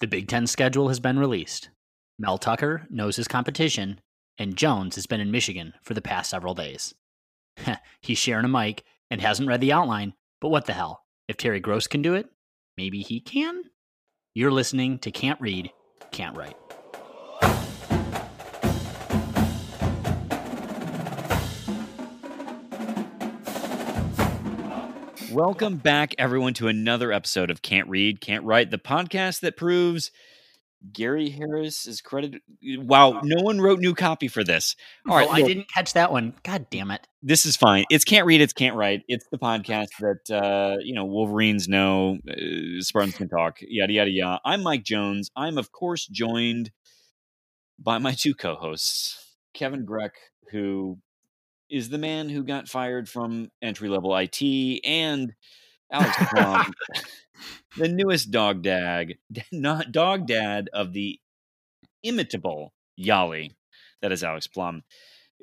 The Big Ten schedule has been released. Mel Tucker knows his competition, and Jones has been in Michigan for the past several days. He's sharing a mic and hasn't read the outline, but what the hell? If Terry Gross can do it, maybe he can? You're listening to Can't Read, Can't Write. Welcome back, everyone, to another episode of Can't Read, Can't Write, the podcast that proves Gary Harris is credited. Wow, no one wrote new copy for this. All right, oh, I didn't catch that one. God damn it! This is fine. It's can't read. It's can't write. It's the podcast that uh, you know Wolverines know, uh, Spartans can talk. Yada yada yada. I'm Mike Jones. I'm of course joined by my two co-hosts, Kevin Grech, who is the man who got fired from entry level IT, and Alex Plum, the newest dog dad, not dog dad of the imitable Yali. That is Alex Plum.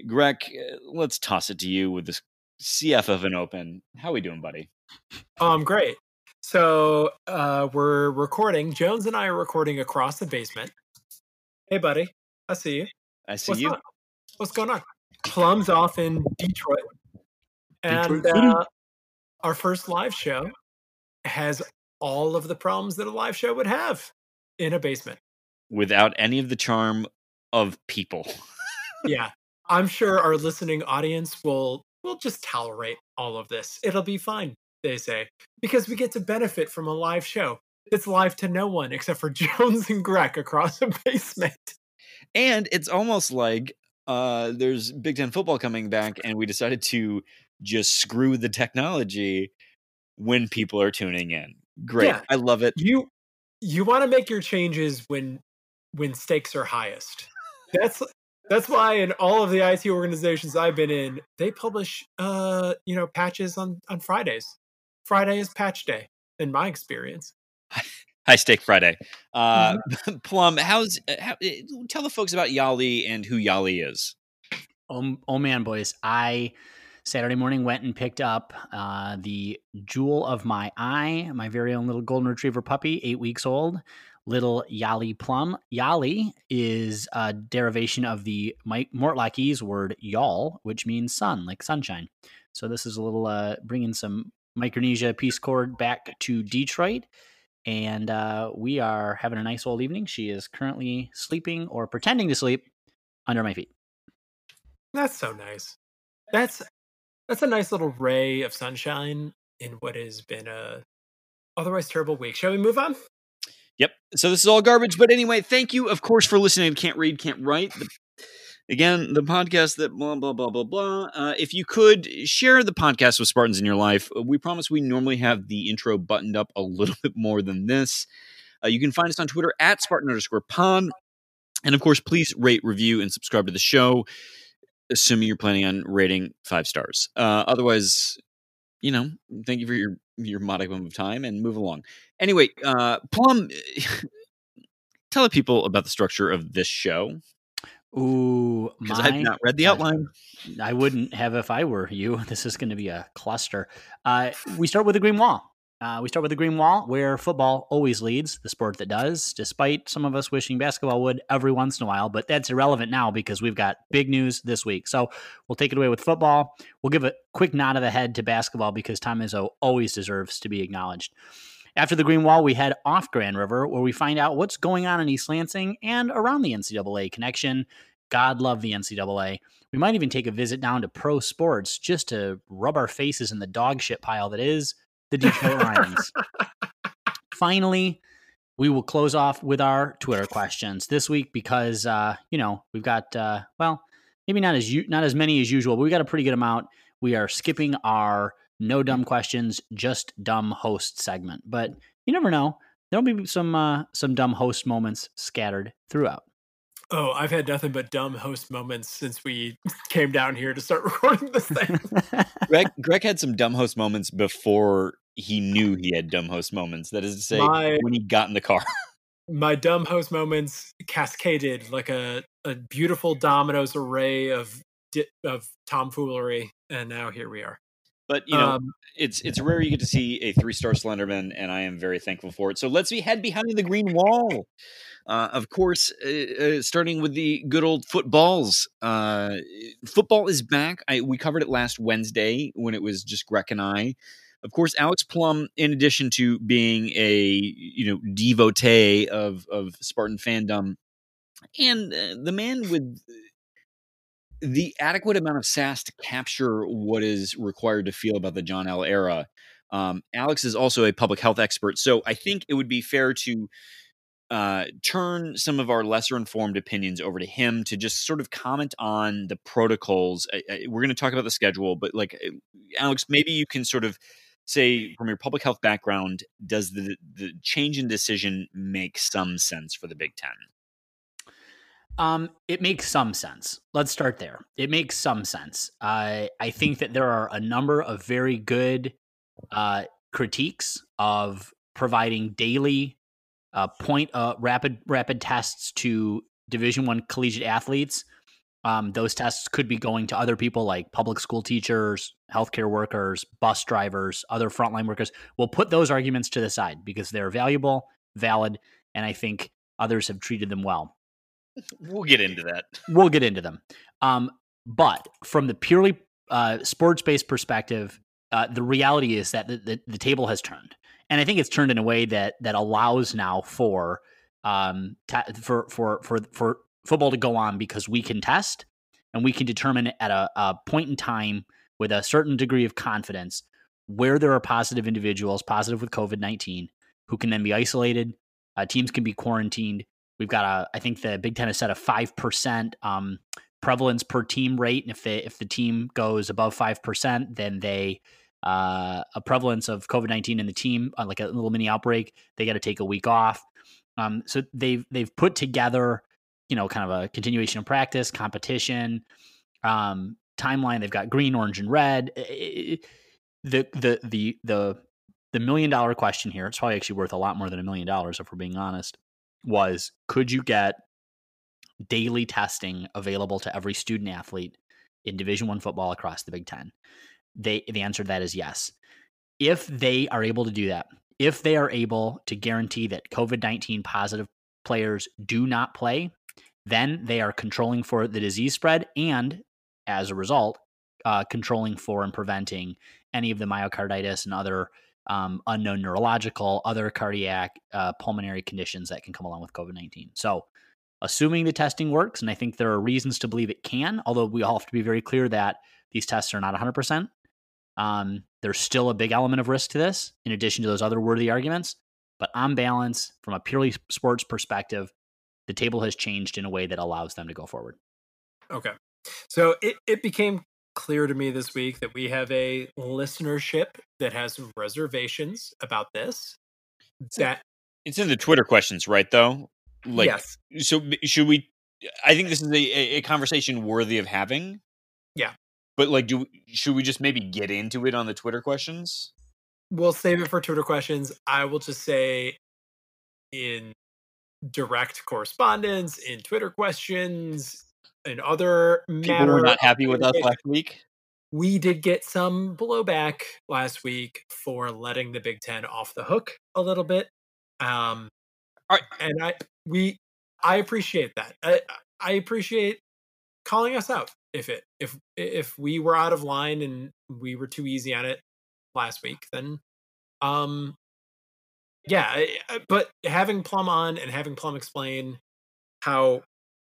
Grech, uh, let's toss it to you with this CF of an open. How we doing, buddy? Um, great. So uh, we're recording. Jones and I are recording across the basement. Hey, buddy. I see you. I see What's you. On? What's going on? Plum's off in Detroit, and uh, our first live show has all of the problems that a live show would have in a basement without any of the charm of people. yeah. I'm sure our listening audience will will just tolerate all of this. It'll be fine, they say, because we get to benefit from a live show. It's live to no one except for Jones and Grech across a basement. And it's almost like uh, there's Big Ten football coming back, and we decided to just screw the technology when people are tuning in. Great. Yeah. I love it. You you want to make your changes when when stakes are highest. That's that's why in all of the IT organizations I've been in, they publish uh, you know, patches on on Fridays. Friday is patch day in my experience. High stake Friday. Uh, mm-hmm. Plum, how's uh, how, eh, tell the folks about Yali and who Yali is. Oh, oh man, boys! I Saturday morning went and picked up uh, the jewel of my eye, my very own little golden retriever puppy, eight weeks old, little Yali Plum. Yali is a derivation of the Mike Mortlockese word y'all, which means sun, like sunshine. So this is a little uh, bringing some Micronesia Peace Corps back to Detroit. And uh, we are having a nice old evening. She is currently sleeping or pretending to sleep under my feet. That's so nice. That's that's a nice little ray of sunshine in what has been a otherwise terrible week. Shall we move on? Yep. So this is all garbage, but anyway, thank you, of course, for listening. Can't read, can't write. The, again, the podcast that blah blah blah blah blah. Uh, if you could share the podcast with Spartans in your life, uh, we promise we normally have the intro buttoned up a little bit more than this. Uh, you can find us on Twitter at Spartan underscore pod. And of course, please rate, review, and subscribe to the show assuming you're planning on rating five stars. Uh, otherwise, you know, thank you for your your modicum of time and move along. Anyway, uh, Plum, tell the people about the structure of this show. Ooh, because I've not read the outline. I wouldn't have if I were you. This is going to be a cluster. Uh, we start with the green wall. Uh, we start with the green wall, where football always leads, the sport that does, despite some of us wishing basketball would every once in a while. But that's irrelevant now because we've got big news this week. So we'll take it away with football. We'll give a quick nod of the head to basketball because Tom Izzo always deserves to be acknowledged. After the green wall, we head off Grand River, where we find out what's going on in East Lansing and around the NCAA connection. God love the NCAA. We might even take a visit down to pro sports just to rub our faces in the dog shit pile that is the Detroit Lions. Finally, we will close off with our Twitter questions this week because uh, you know we've got uh, well maybe not as not as many as usual, but we got a pretty good amount. We are skipping our no dumb questions, just dumb host segment, but you never know. There'll be some uh, some dumb host moments scattered throughout. Oh, I've had nothing but dumb host moments since we came down here to start recording this thing. Grech, Grech had some dumb host moments before he knew he had dumb host moments. That is to say, my, when he got in the car. my dumb host moments cascaded like a, a beautiful dominoes array of of tomfoolery, and now here we are. But you know, Um, it's it's rare you get to see a three star Slenderman, and I am very thankful for it. So let's be head behind the green wall. Uh, of course, uh, uh, starting with the good old footballs. Uh, football is back. I, we covered it last Wednesday when it was just Grech and I. Of course, Alex Plum, in addition to being a you know devotee of of Spartan fandom, and uh, the man with the adequate amount of sass to capture what is required to feel about the John L. era. Um, Alex is also a public health expert, so I think it would be fair to uh, turn some of our lesser informed opinions over to him to just sort of comment on the protocols. I, I, we're going to talk about the schedule, but like uh, Alex, maybe you can sort of say from your public health background, does the the change in decision make some sense for the Big Ten? Um, it makes some sense. Let's start there. It makes some sense. Uh, I think that there are a number of very good uh, critiques of providing daily uh, point uh, rapid rapid tests to Division One collegiate athletes. Um, those tests could be going to other people like public school teachers, healthcare workers, bus drivers, other frontline workers. We'll put those arguments to the side because they're valuable, valid, and I think others have treated them well. We'll get into that. We'll get into them. Um, but from the purely uh, sports based perspective, uh, the reality is that the, the, the, table has turned, and I think it's turned in a way that that allows now for um, ta- for for for for football to go on because we can test and we can determine at a, a point in time with a certain degree of confidence where there are positive individuals, positive with COVID nineteen, who can then be isolated. Uh, teams can be quarantined We've got a, I think the Big Ten has set a five percent um, prevalence per team rate, and if the if the team goes above five percent, then they uh, a prevalence of COVID nineteen in the team, uh, like a little mini outbreak, they got to take a week off. Um, so they've they've put together, you know, kind of a continuation of practice, competition, um, timeline. They've got green, orange, and red. the the the the the million dollar question here. It's probably actually worth a lot more than a million dollars if we're being honest was could you get daily testing available to every student athlete in division 1 football across the Big 10 they the answer to that is yes. If they are able to do that if they are able to guarantee that covid-19 positive players do not play then they are controlling for the disease spread and as a result uh, controlling for and preventing any of the myocarditis and other um, unknown neurological, other cardiac, uh, pulmonary conditions that can come along with COVID 19. So, assuming the testing works, and I think there are reasons to believe it can, although we all have to be very clear that these tests are not 100%. Um, there's still a big element of risk to this, in addition to those other worthy arguments. But on balance, from a purely sports perspective, the table has changed in a way that allows them to go forward. Okay. So it, it became clear to me this week that we have a listenership that has reservations about this. That it's in the Twitter questions, right? Though, like, yes. So should we? I think this is a, a conversation worthy of having. Yeah, but like, do should we just maybe get into it on the Twitter questions? We'll save it for Twitter questions. I will just say, in direct correspondence, in Twitter questions, and other people were not happy with us last week. We did get some blowback last week for letting the Big Ten off the hook a little bit, um, right. and I we I appreciate that. I, I appreciate calling us out if it if if we were out of line and we were too easy on it last week, then um yeah, but having Plum on and having Plum explain how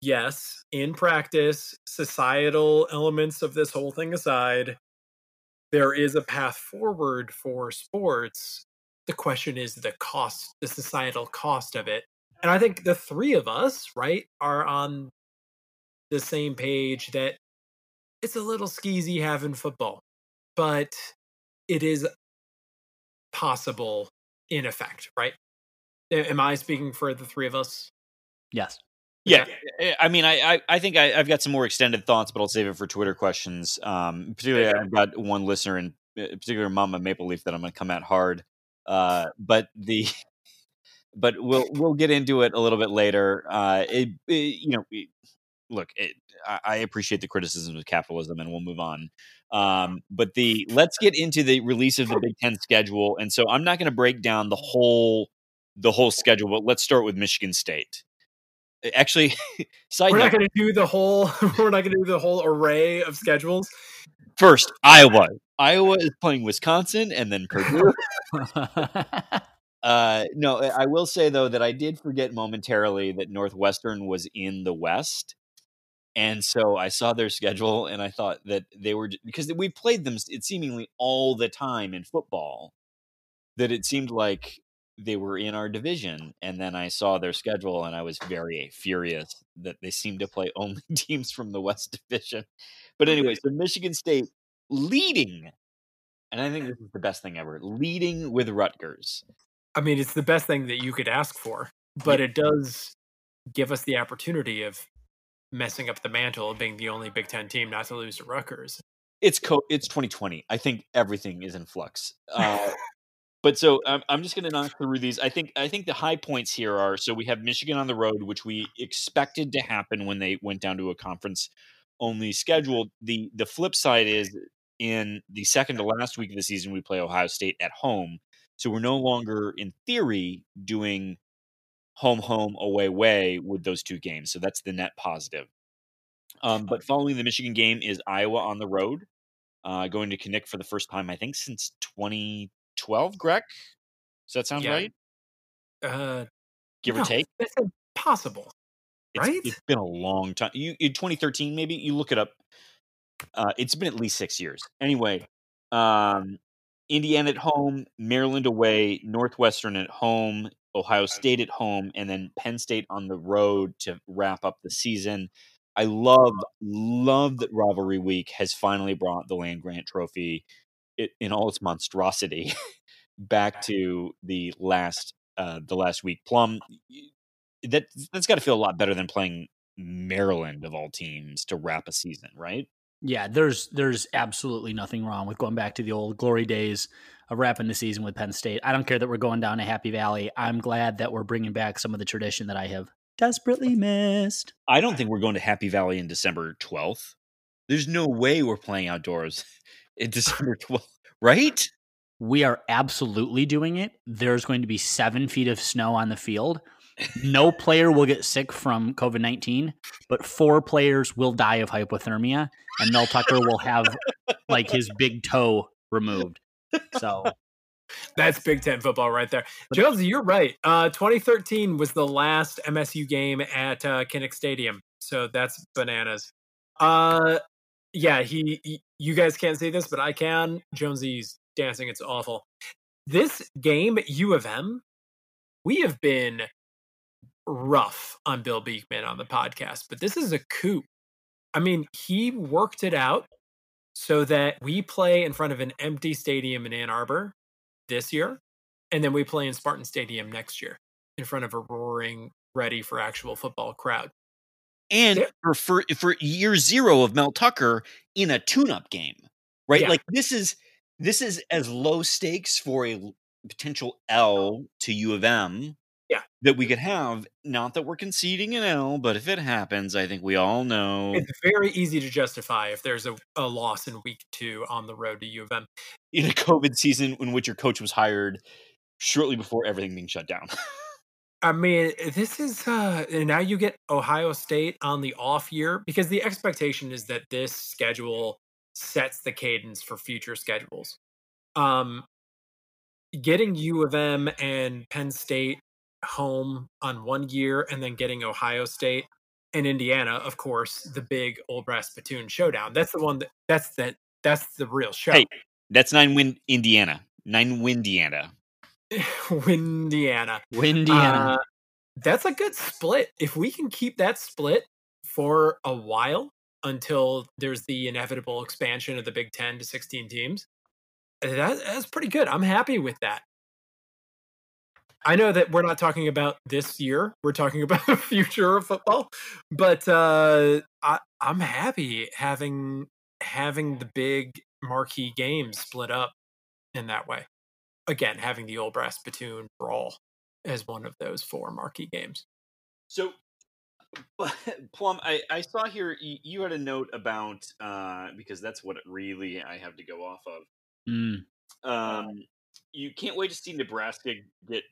yes, in practice, societal elements of this whole thing aside, there is a path forward for sports. The question is the cost, the societal cost of it. And I think the three of us, right, are on the same page that it's a little skeezy having football, but it is possible in effect, right? Am I speaking for the three of us? Yes. Yeah, I mean, I I, I think I, have got some more extended thoughts, but I'll save it for Twitter questions. Um, particularly, I've got one listener in eh, particular, Mama Maple Leaf, that I'm going to come at hard. Uh, but the but we'll we'll get into it a little bit later. Uh, it, it, you know, look, it, I, I appreciate the criticism of capitalism, and we'll move on. Um, but the let's get into the release of the Big Ten schedule, and so I'm not going to break down the whole the whole schedule, but let's start with Michigan State. Actually, We're note, not going to do the whole. We're not going to do the whole array of schedules. first Iowa. Iowa is playing Wisconsin, and then Purdue. Uh, no, I I will say though that I did forget momentarily that Northwestern was in the West, and so I saw their schedule and I thought that they were because we played them it seemingly all the time in football. That it seemed like they were in our division, and then I saw their schedule and I was very furious that they seemed to play only teams from the West Division. But anyway, so Michigan State leading, and I think this is the best thing ever, leading with Rutgers. I mean, it's the best thing that you could ask for, but it does give us the opportunity of messing up the mantle of being the only Big Ten team not to lose to Rutgers. it's co- it's 2020. I think everything is in flux. Uh, but so I'm I'm just going to knock through these. I think I think the high points here are so we have Michigan on the road, which we expected to happen when they went down to a conference only schedule. The the flip side is in the second to last week of the season we play Ohio State at home. So we're no longer in theory doing home home away way with those two games. So that's the net positive. Um, but following the Michigan game is Iowa on the road uh, going to Kinnick for the first time, I think, since 2012. Grech, does that sound Yeah. right? Uh, Give no, or take. That's impossible. It's, right? it's been a long time. You in 2013, maybe you look it up. Uh, it's been at least six years. Anyway, um, Indiana at home, Maryland away, Northwestern at home, Ohio State at home, and then Penn State on the road to wrap up the season. I love love that rivalry week has finally brought the land grant trophy it, in all its monstrosity back to the last uh, the last week. Plum that that's got to feel a lot better than playing Maryland of all teams to wrap a season, right? Yeah, there's there's absolutely nothing wrong with going back to the old glory days of wrapping the season with Penn State. I don't care that we're going down to Happy Valley. I'm glad that we're bringing back some of the tradition that I have desperately missed. I don't think we're going to Happy Valley in December 12th. There's no way we're playing outdoors in December 12th, right? We are absolutely doing it. There's going to be seven feet of snow on the field. No player will get sick from COVID 19, but four players will die of hypothermia, and Mel Tucker will have like his big toe removed. So That's Big Ten football right there. Jones, you're right. Uh, 2013 was the last MSU game at uh, Kinnick Stadium, so that's bananas. Uh, yeah, he, he- You guys can't see this, but I can. Jonesy's dancing. It's awful. This game, U of M, we have been rough on Bill Beekman on the podcast, but this is a coup. I mean, he worked it out so that we play in front of an empty stadium in Ann Arbor this year, and then we play in Spartan Stadium next year in front of a roaring, ready for actual football crowd. And Yeah. for, for for year zero of Mel Tucker in a tune-up game, right? Yeah. Like this is this is as low stakes for a potential L to U of M Yeah. that we could have. Not that we're conceding an L, but if it happens, I think we all know It's very easy to justify if there's a, a loss in week two on the road to U of M. in a COVID season in which your coach was hired shortly before everything being shut down. I mean, this is uh now you get Ohio State on the off year because the expectation is that this schedule sets the cadence for future schedules. Um getting U of M and Penn State home on one year and then getting Ohio State and Indiana, of course, the big old brass spittoon showdown. That's the one that that's the that's the real show. Hey. That's nine win Indiana. Nine win Indiana. Windiana. Uh, that's a good split. If we can keep that split for a while until there's the inevitable expansion of the Big Ten to 16 teams, that, that's pretty good. I'm happy with that. I know that we're not talking about this year. We're talking about the future of football, but uh, I, I'm happy having having the big marquee games split up in that way. Again, having the old brass spittoon brawl as one of those four marquee games. So Plum, I, I saw here you, you had a note about uh, because that's what it really I have to go off of. Mm, Um, you can't wait to see Nebraska get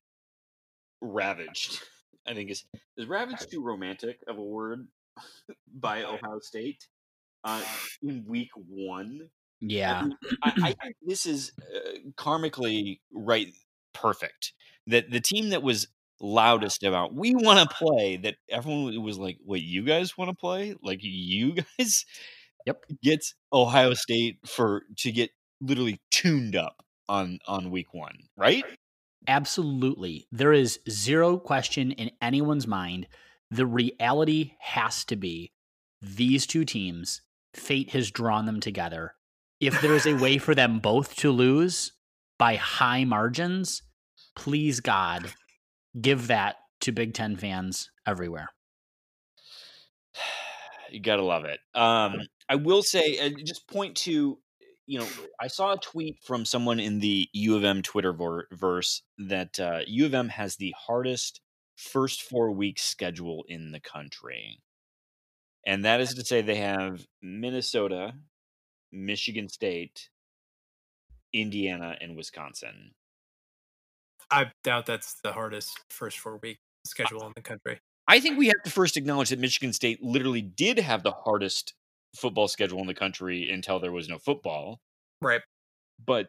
ravaged. I think is is ravaged too romantic of a word by Ohio State uh, in week one. Yeah. I, I think this is uh, karmically right, perfect. That the team that was loudest about we want to play, that everyone was like, "Wait, you guys want to play? Like you guys?" Yep. Gets Ohio State for to get literally tuned up on on week one, right? Absolutely. There is zero question in anyone's mind. The reality has to be these two teams, fate has drawn them together. If there is a way for them both to lose by high margins, please God, give that to Big Ten fans everywhere. you gotta love it. Um, I will say, uh, just point to, you know, I saw a tweet from someone in the U of M Twitter ver- verse that uh, U of M has the hardest first four week schedule in the country, and that is to say they have Minnesota, Michigan State, Indiana, and Wisconsin. I doubt that's the hardest first four week schedule in the country. I think we have to first acknowledge that Michigan State literally did have the hardest football schedule in the country until there was no football. Right. But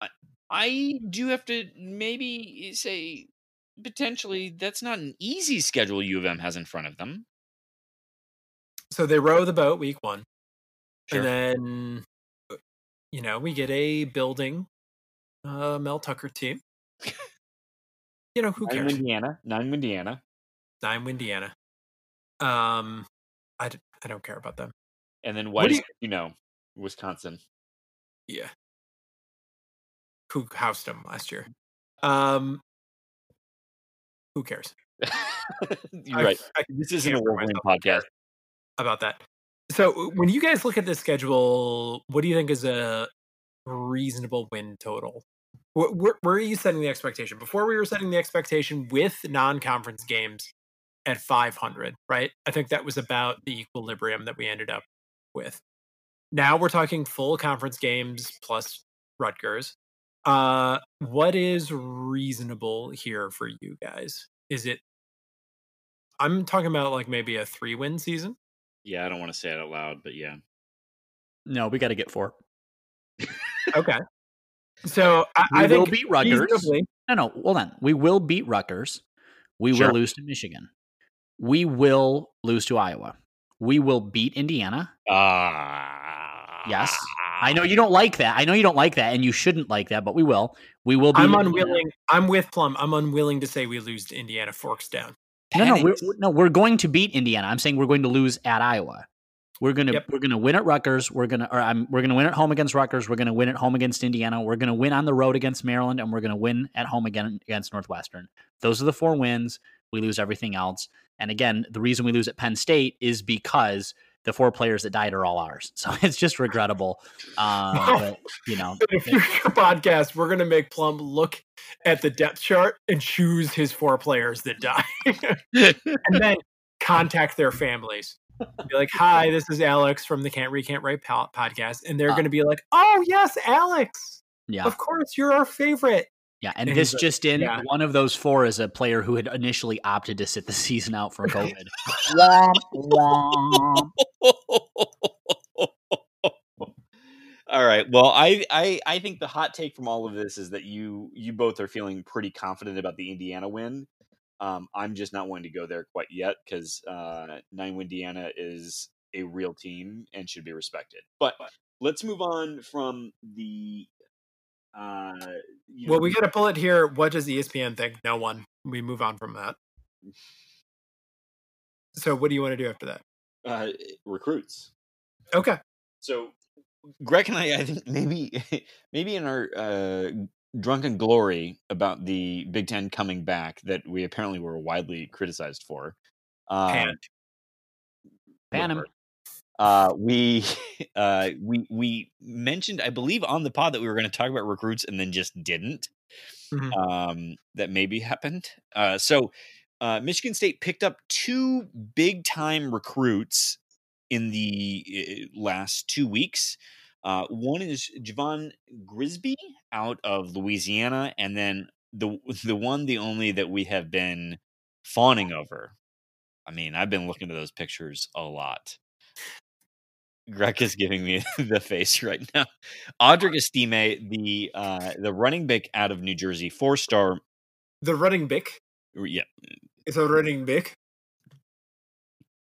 I, I do have to maybe say potentially that's not an easy schedule U of M has in front of them. So they row the boat week one. Sure. And then, uh, you know, we get a building uh, Mel Tucker team. you know, who Nine cares? Indiana, nine Indiana, Nine Indiana. Um, I, d- I don't care about them. and then why do does you know Wisconsin? Yeah. Who housed them last year? Um, who cares? You're I- right. I This isn't a can't Wolverine myself to care podcast. about that. So uh, when you guys look at the schedule, what do you think is a reasonable win total? Wh- Where, where are you setting the expectation? Before we were setting the expectation with non-conference games at 500, right? I think that was about the equilibrium that we ended up with. Now we're talking full conference games plus Rutgers. Uh, what is reasonable here for you guys? Is it? I'm talking about like maybe a three-win season. Yeah, I don't want to say it out loud, but yeah. No, we got to get four. Okay. So I, We I will think beat Rutgers. reasonably- No, no, hold on. We will beat Rutgers. We Sure. will lose to Michigan. We will lose to Iowa. We will beat Indiana. Ah, Yes. I know you don't like that. I know you don't like that, and you shouldn't like that, but we will. We will beat I'm Indiana. unwilling. I'm with Plum. I'm unwilling to say we lose to Indiana. Forks down. No, no, we're, we're- no, we're going to beat Indiana. I'm saying we're going to lose at Iowa. We're gonna Yep. we're gonna win at Rutgers. We're gonna or I'm, we're gonna win at home against Rutgers. We're gonna win at home against Indiana. We're gonna win on the road against Maryland, and we're gonna win at home again against Northwestern. Those are the four wins. We lose everything else. And again, the reason we lose at Penn State is because the four players that died are all ours. So it's just regrettable. Uh, but, you know, In a future podcast, we're gonna make Plum look at the depth chart and choose his four players that die, and then contact their families. Be like, "Hi, this is Alex from the Can't Read Can't Write podcast," and they're Uh, gonna be like, "Oh yes, Alex. yeah, Of course, you're our favorite." Yeah. And and this just in, yeah. one of those four is a player who had initially opted to sit the season out for COVID. All right. Well, I, I I think the hot take from all of this is that you you both are feeling pretty confident about the Indiana win. Um, I'm just not wanting to go there quite yet because uh, Nine Indiana is a real team and should be respected. But let's move on from the. Uh, you know, Well, we got to pull it here. What does ESPN think? No one. We move on from that. So, what do you want to do after that? uh, recruits. Okay. So Grech and I, I think maybe maybe in our uh, drunken glory about the Big Ten coming back that we apparently were widely criticized for. Uh, Pan. Ban 'em. whatever. Uh, we uh, we we mentioned, I believe, on the pod that we were going to talk about recruits, and then just didn't. Mhm. Um, that maybe happened. Uh, so uh, Michigan State picked up two big time recruits in the uh, last two weeks. Uh, one is Javon Grisby out of Louisiana, and then the the one, the only that we have been fawning over. I mean, I've been looking at those pictures a lot. Grech is giving me the face right now. Audric Estime, the uh, the running back out of New Jersey, four star. The running back. Yeah, It's a running back.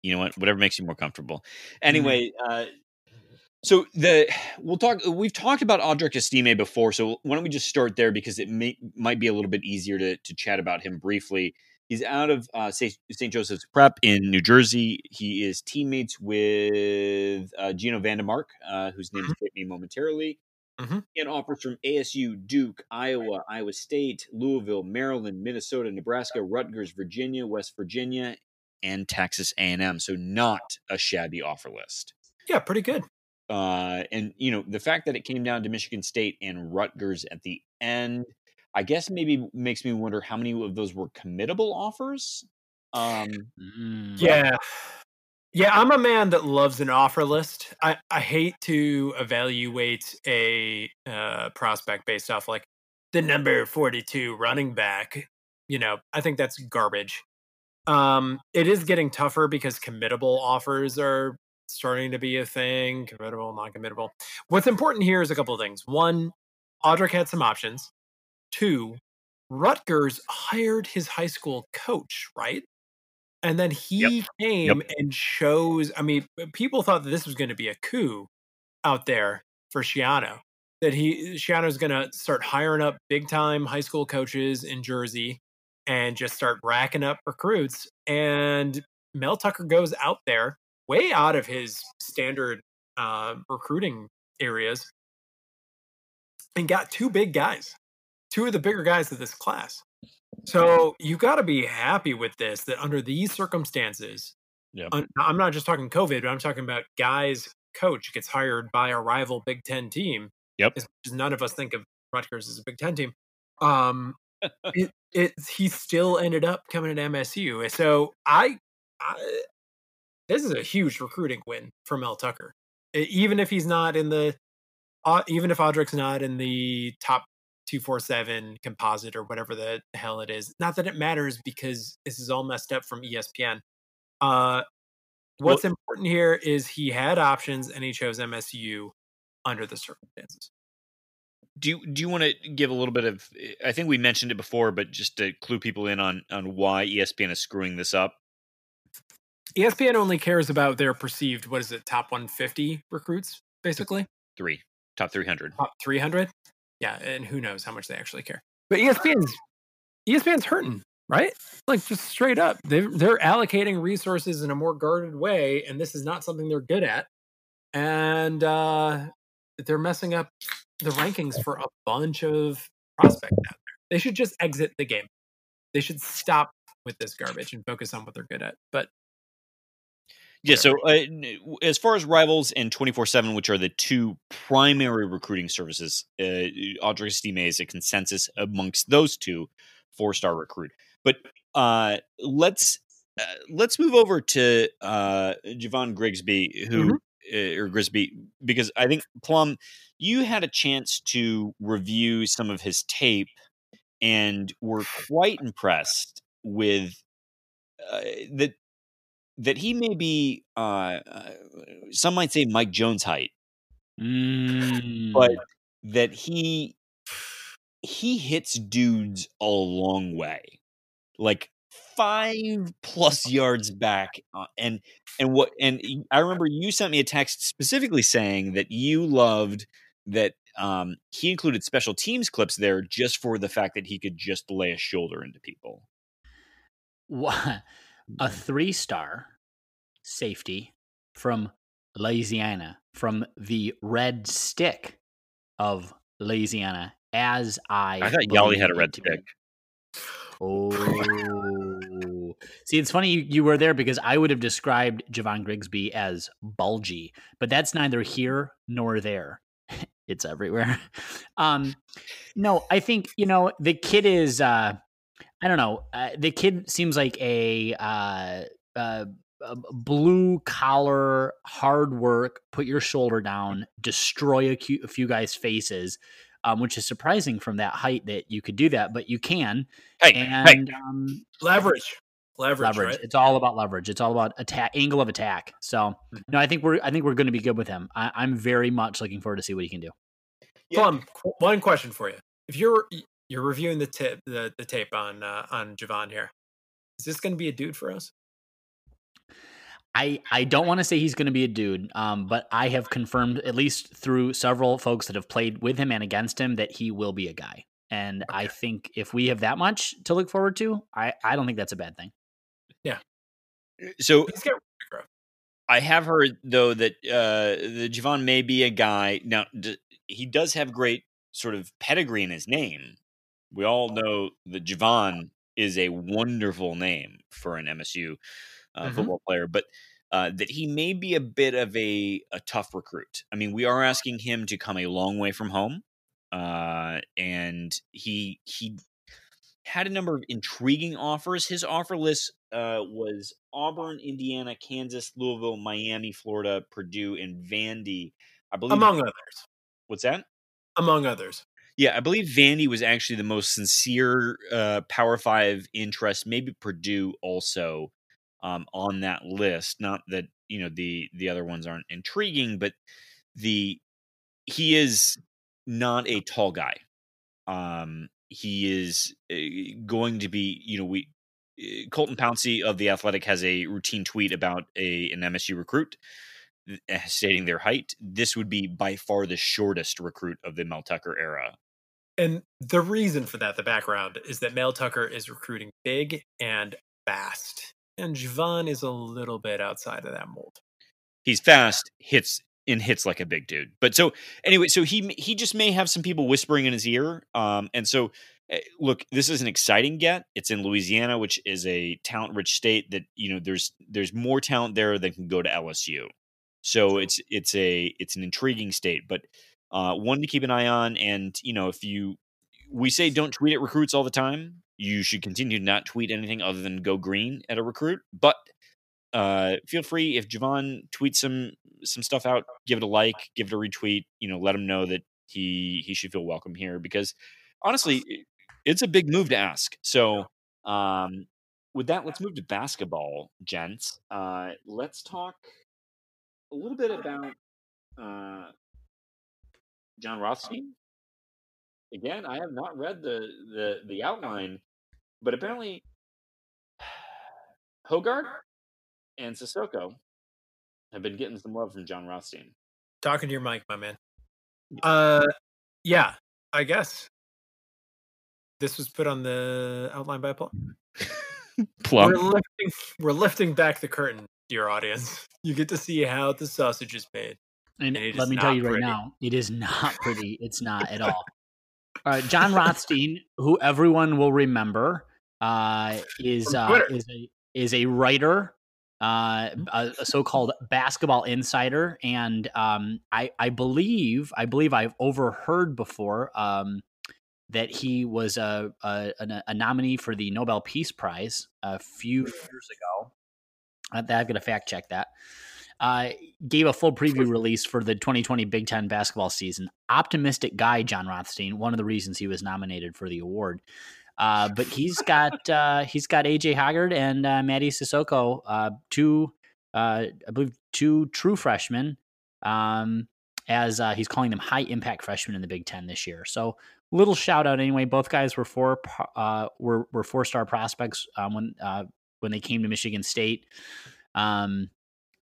you know what? Whatever makes you more comfortable. Mm-hmm. Anyway, uh, so the we'll talk. We've talked about Audric Estime before, so why don't we just start there because it may might be a little bit easier to to chat about him briefly. He's out of uh, St. Joseph's Prep in New Jersey. He is teammates with uh, Gino Vandemark, uh, whose name escaped me momentarily. Mhm. And offers from ASU, Duke, Iowa, Iowa State, Louisville, Maryland, Minnesota, Nebraska, Rutgers, Virginia, West Virginia, and Texas A&M. So not a shabby offer list. Yeah, pretty good. Uh, and you know the fact that it came down to Michigan State and Rutgers at the end, I guess maybe makes me wonder how many of those were committable offers. Um. Yeah. Yeah, I'm a man that loves an offer list. I, I hate to evaluate a uh, prospect based off like the number 42 running back. You know, I think that's garbage. Um, it is getting tougher because committable offers are starting to be a thing. Committable, non committable. What's important here is a couple of things. One, Audric had some options. Two, Rutgers hired his high school coach, right? And then he came and chose. I mean, people thought that this was going to be a coup out there for Schiano. That he Schiano's going to start hiring up big time high school coaches in Jersey and just start racking up recruits. And Mel Tucker goes out there, way out of his standard uh, recruiting areas, and got two big guys, two of the bigger guys of this class. So you got to be happy with this. That under these circumstances. I'm not just talking COVID, but I'm talking about guys. Coach gets hired by a rival Big Ten team. Yep. As much as none of us think of Rutgers as a Big Ten team. Um, it, it he still ended up coming to MSU. So I, I this is a huge recruiting win for Mel Tucker. Even if he's not in the, uh, even if Audric's not in the top two four seven composite or whatever the hell it is. Not that it matters because this is all messed up from ESPN. Uh, what's important here is he had options and he chose MSU under the circumstances. do you do you want to give a little bit of? I think we mentioned it before, but just to clue people in on on why ESPN is screwing this up. ESPN only cares about their perceived what is it top 150 recruits basically Three top three hundred. top 300 yeah and who knows how much they actually care. But espn's espn's hurting right? Like just straight up. They're, they're allocating resources in a more guarded way and this is not something they're good at. And uh they're messing up the rankings for a bunch of prospects out there. They should just exit the game. They should stop with this garbage and focus on what they're good at. But Yeah. So uh, as far as rivals and twenty four seven, which are the two primary recruiting services, uh, Audric Estime is a consensus amongst those two four star recruit. But uh, let's uh, let's move over to uh, Javon Grigsby, who uh, or Grisby, because I think Plum, you had a chance to review some of his tape, and were quite impressed with uh, that that he may be uh, uh, some might say Mike Jones height, Mm. but that he he hits dudes a long way, like five plus yards back, uh, and and what and I remember you sent me a text specifically saying that you loved that um, he included special teams clips there just for the fact that he could just lay a shoulder into people. Wha- a three star safety from Louisiana, from the red stick of Louisiana, as I I thought Yali had a red it to be. stick. Oh, see, it's funny you, you were there because I would have described Javon Grigsby as bulgy, but that's neither here nor there. it's everywhere. Um, no, I think you know the kid is. Uh, I don't know. Uh, the kid seems like a, uh, uh, a blue collar, hard work, put your shoulder down, destroy a, cu- a few guys' faces, um, which is surprising from that height that you could do that, but you can. Hey, and hey, um, Leverage. Leverage, leverage. right? It's all about leverage. It's all about attack, angle of attack. So no, I think we're I think we're going to be good with him. I, I'm very much looking forward to see what he can do. Yeah. Plum, one question for you. If you're you're reviewing the tip the, the tape on uh, on Javon here, is this going to be a dude for us? I, I don't want to say he's going to be a dude, um, but I have confirmed at least through several folks that have played with him and against him that he will be a guy. And I think if we have that much to look forward to, I, I don't think that's a bad thing. Yeah. So He's got room to grow. I have heard though that uh, the Javon may be a guy. Now d- he does have great sort of pedigree in his name. We all know that Javon is a wonderful name for an MSU uh, Mhm. football player, but uh, that he may be a bit of a, a tough recruit. I mean, we are asking him to come a long way from home, uh, and he he had a number of intriguing offers. His offer list uh, was Auburn, Indiana, Kansas, Louisville, Miami, Florida, Purdue, and Vandy. I believe. Among others. what's that? Among others. Yeah, I believe Vandy was actually the most sincere uh, Power Five interest. Maybe Purdue also um, on that list. Not that you know the the other ones aren't intriguing, but the he is not a tall guy. Um, he is uh, going to be. You know, we uh, Colton Pouncy of the Athletic has a routine tweet about a an MSU recruit uh, stating their height. This would be by far the shortest recruit of the Mel Tucker era. And the reason for that, the background, is that Mel Tucker is recruiting big and fast. And Javon is a little bit outside of that mold. He's fast, hits and hits like a big dude. But so anyway, so he he just may have some people whispering in his ear. Um, and so eh, look, this is an exciting get. It's in Louisiana, which is a talent-rich state that you know there's there's more talent there than can go to LSU. So it's it's a it's an intriguing state, but uh, one to keep an eye on. And you know, if you we say don't tweet at recruits all the time, you should continue to not tweet anything other than go green at a recruit. But uh, feel free if Javon tweets some some stuff out, give it a like, give it a retweet. You know, let him know that he he should feel welcome here because honestly, it's a big move to ask. So, um, with that, let's move to basketball, gents. Uh, let's talk a little bit about uh, Jon Rothstein. Again, I have not read the the the outline, but apparently Hogard and Sissoko have been getting some love from Jon Rothstein. Talking to your mic, my man. Uh, yeah, I guess this was put on the outline by Paul. Plum. We're lifting, we're lifting back the curtain, dear audience. You get to see how the sausage is made. And And let me tell you right pretty. now, it is not pretty. It's not at all. All right, Jon Rothstein, who everyone will remember, uh, is uh, is a is a writer, uh, a, a so-called basketball insider, and um, I I believe I believe I've overheard before um, that he was a, a a nominee for the Nobel Peace Prize a few years ago. Uh, I've got to fact check that. Uh, gave a full preview release for the 2020 Big Ten basketball season. Optimistic guy, Jon Rothstein. One of the reasons he was nominated for the award. Uh, but he's got uh, he's got AJ Haggard and uh, Mady Sissoko, uh, two uh, I believe two true freshmen. Um, as uh, he's calling them high impact freshmen in the Big Ten this year. So little shout out anyway. Both guys were four uh, were were four star prospects um, when uh, when they came to Michigan State. Um,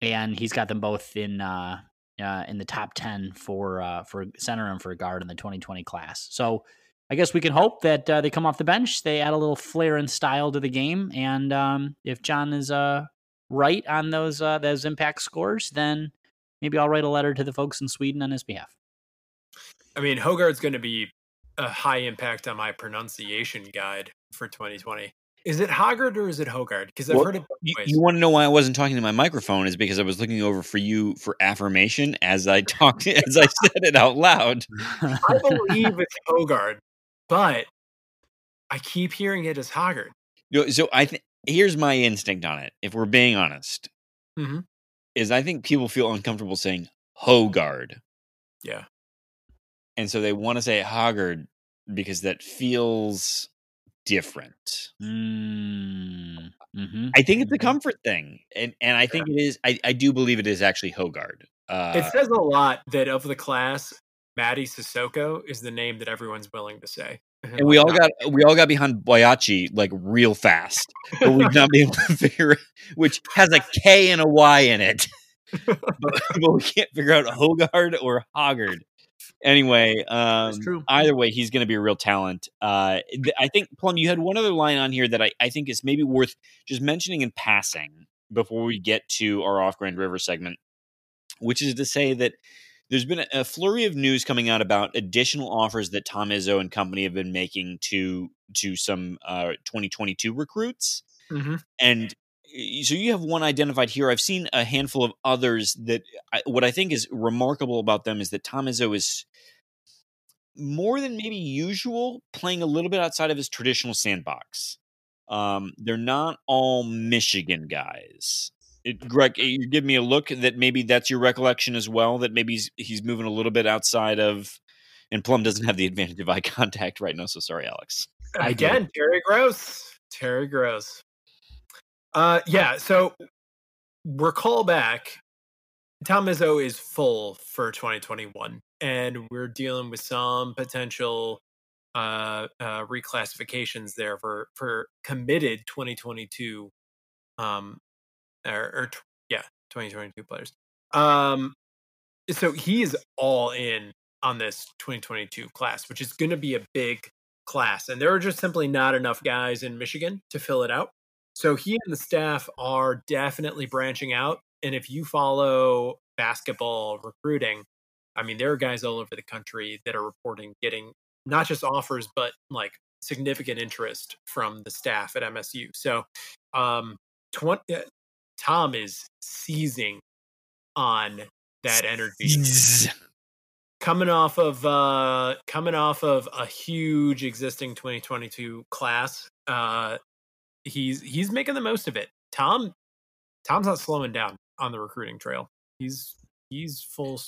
and he's got them both in uh, uh, in the top ten for uh, for center and for guard in the 2020 class. So I guess we can hope that uh, they come off the bench, they add a little flair and style to the game, and um, if Jon is uh, right on those uh, those impact scores, then maybe I'll write a letter to the folks in Sweden on his behalf. I mean, Hogard's going to be a high impact on my pronunciation guide for 2020. Is it Hoggard or is it Hogard? Because I've Well, heard it You, you want to know why I wasn't talking to my microphone is because I was looking over for you for affirmation as I talked as I said it out loud. I believe it's Hogard, but I keep hearing it as Hoggard. You know, so I think here's my instinct on it. If we're being honest, Mhm. is I think people feel uncomfortable saying Hogard, Yeah. and so they want to say Hoggard because that feels different. Mm, hmm I think it's a Mhm. comfort thing, and and I think it is. I, I do believe it is actually Hogard. Uh, it says a lot that of the class, Mady Sissoko is the name that everyone's willing to say. and we all got we all got behind Boyachi like real fast, but we've not been able to figure which has a K and a Y in it, but, but we can't figure out Hogard or Hoggard. Anyway, um, true. either way, he's going to be a real talent. Uh, th- I think Plum, you had one other line on here that I, I think is maybe worth just mentioning in passing before we get to our off Grand River segment, which is to say that there's been a, flurry of news coming out about additional offers that Tom Izzo and company have been making to to some uh, 2022 recruits, hmm and so you have one identified here. I've seen a handful of others that I, what I think is remarkable about them is that Tom Izzo is more than maybe usual playing a little bit outside of his traditional sandbox. Um, they're not all Michigan guys. It, Greg, you give me a look that maybe that's your recollection as well. That maybe he's, he's moving a little bit outside of, and Plum doesn't have the advantage of eye contact right now. So sorry, Alex. I do. Again, Terry Gross. Terry Gross. Uh, yeah. So recall back. Tom Izzo is full for 2021, and we're dealing with some potential uh, uh, reclassifications there for for committed 2022, um, or, or yeah, 2022 players. Um, so he is all in on this 2022 class, which is going to be a big class. And there are just simply not enough guys in Michigan to fill it out. So he and the staff are definitely branching out. And if you follow basketball recruiting, I mean, there are guys all over the country that are reporting getting not just offers, but like significant interest from the staff at MSU. So, um, 20, uh, Tom is seizing on that energy coming off of uh coming off of a huge existing 2022 class uh he's he's making the most of it tom tom's not slowing down on the recruiting trail he's he's full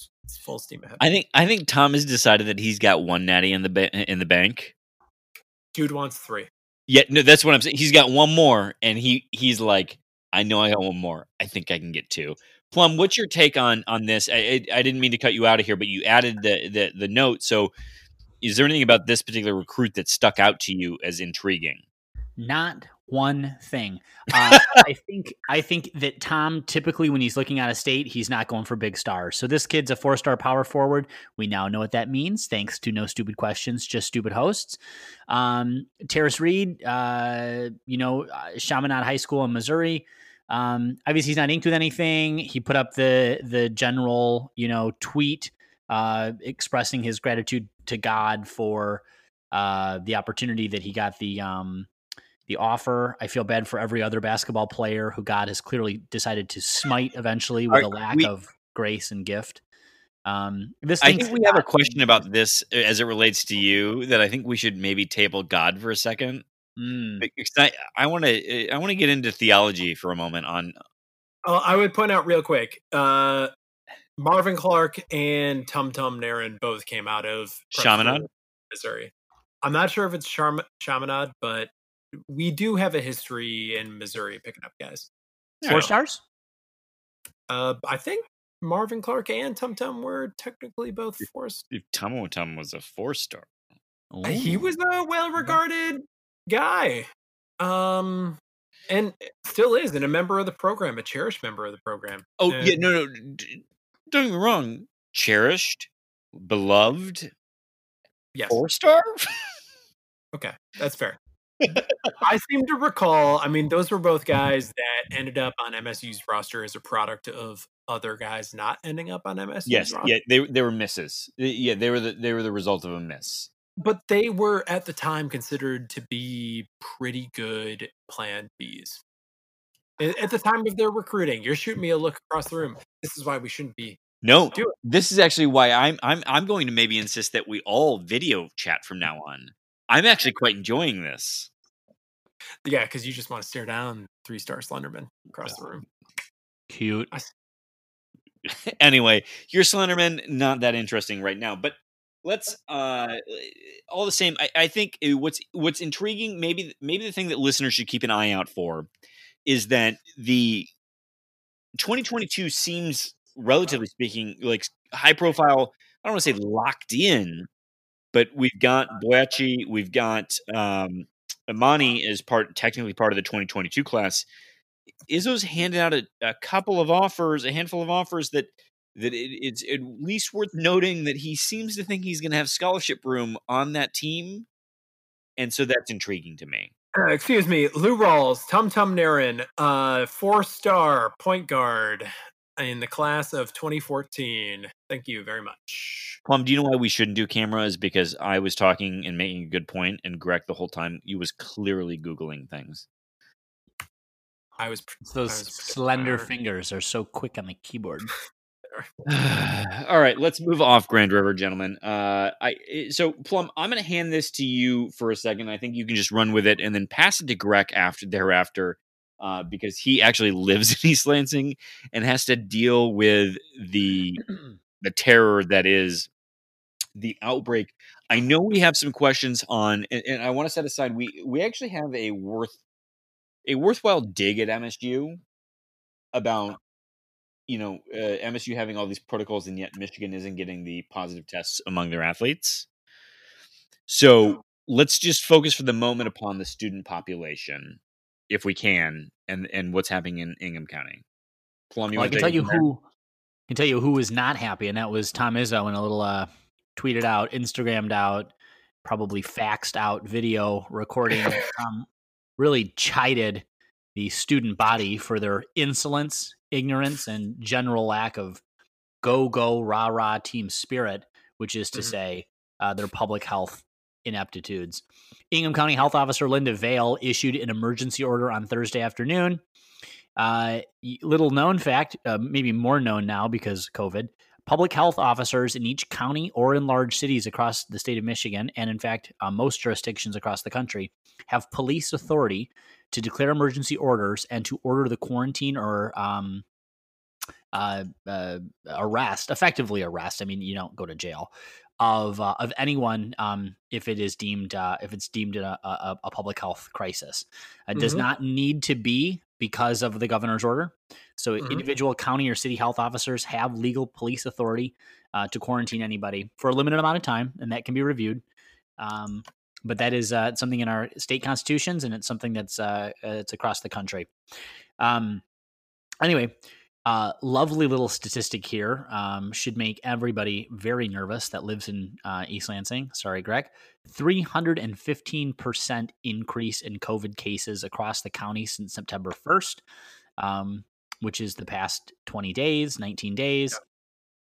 full steam ahead I think I think Tom has decided that he's got one natty in the ba- in the bank. dude wants three Yeah, no, that's what I'm saying. He's got one more, and he he's like, I know I got one more. I think I can get two. Plum, what's your take on on this? I, I, I didn't mean to cut you out of here, but you added the, the the note. So, is there anything about this particular recruit that stuck out to you as intriguing? Not one thing. Uh, I think I think that Tom typically when he's looking out of state, he's not going for big stars. So this kid's a four star power forward. We now know what that means, thanks to no stupid questions, just stupid hosts. Um, Terrace Reed, uh, you know, uh, Chaminade High School in Missouri. Um, obviously, he's not inked with anything. He put up the the general, you know, tweet uh, expressing his gratitude to God for uh, the opportunity that he got the um, the offer. I feel bad for every other basketball player who God has clearly decided to smite eventually with Are a lack we- of grace and gift. Um, this I think we have a not- question about this uh, as it relates to you that I think we should maybe table God for a second. Mm, I I want to I want to get into theology for a moment on uh, i would point out real quick uh marvin clark and tum tum Nairn both came out of Chaminade? missouri i'm not sure if it's Charm- chaminade but we do have a history in missouri picking up guys four stars. Uh, I think Marvin Clark and Tum Tum were technically both forced. if Tomo Tum was a four star. He was a well-regarded guy, um, and still is, and a member of the program, a cherished member of the program. Oh And- yeah, no, no. Don't get me wrong. Cherished, beloved, Yes. four star. Okay, that's fair. I seem to recall. I mean, those were both guys that ended up on MSU's roster as a product of other guys not ending up on MSU's yes, roster. yeah, they they were misses. Yeah, they were the they were the result of a miss. but they were at the time considered to be pretty good plan Bs. At the time of their recruiting, you're shooting me a look across the room. This is why we shouldn't be. No, this is actually why I'm I'm I'm going to maybe insist that we all video chat from now on. I'm actually quite enjoying this. Yeah, because you just want to stare down three star Slenderman across the room. Cute. anyway, your Slenderman not that interesting right now, but let's uh all the same I, I think uh, what's what's intriguing maybe maybe the thing that listeners should keep an eye out for is that the 2022 seems relatively speaking like high profile i don't want to say locked in but we've got Boyachee, we've got um Emoni is part technically part of the 2022 class. Izzo's handed out a, a couple of offers, a handful of offers that that it, it's at least worth noting that he seems to think he's going to have scholarship room on that team, and so that's intriguing to me. Uh, excuse me, Lourawls, Tum Tum Nairn, uh, four star point guard in the class of 2014. Thank you very much. Plum, do you know why we shouldn't do cameras? Because I was talking and making a good point, and Greg the whole time he was clearly googling things. I was those I was slender fingers are so quick on the keyboard. All right, let's move off Grand River, gentlemen. Uh, I eh, so Plum, I'm going to hand this to you for a second. I think you can just run with it and then pass it to Greg after thereafter, uh, because he actually lives in East Lansing and has to deal with the the terror that is the outbreak. I know we have some questions on, and, and I want to set aside. We we actually have a worth a worthwhile dig at MSU about you know, uh, MSU having all these protocols, and yet Michigan isn't getting the positive tests among their athletes. So let's just focus for the moment upon the student population, if we can, and and what's happening in Ingham County. Plum, well, I can tell you who can tell you who was not happy, and that was Tom Izzo in a little uh, tweeted out, Instagrammed out, probably faxed out video recording. um, really chided the student body for their insolence ignorance and general lack of go go rah rah team spirit, which is to mm-hmm. say uh, their public health ineptitudes. Ingham County Health Officer Linda Vail issued an emergency order on Thursday afternoon. Uh, little known fact, uh, maybe more known now because COVID. Public health officers in each county or in large cities across the state of Michigan, and in fact, uh, most jurisdictions across the country, have police authority to declare emergency orders and to order the quarantine or um, uh, uh, arrest, effectively arrest. I mean, you don't go to jail of uh, of anyone um, if it is deemed uh, if it's deemed a, a, a public health crisis. It mm-hmm. does not need to be because of the governor's order. So mm-hmm. individual county or city health officers have legal police authority uh, to quarantine anybody for a limited amount of time, and that can be reviewed. Um, but that is uh, something in our state constitutions, and it's something that's uh, it's across the country. Um, anyway, uh, lovely little statistic here um, should make everybody very nervous that lives in uh, East Lansing. Sorry, Greg. 315% increase in COVID cases across the county since September 1st, um, which is the past 20 days, 19 days.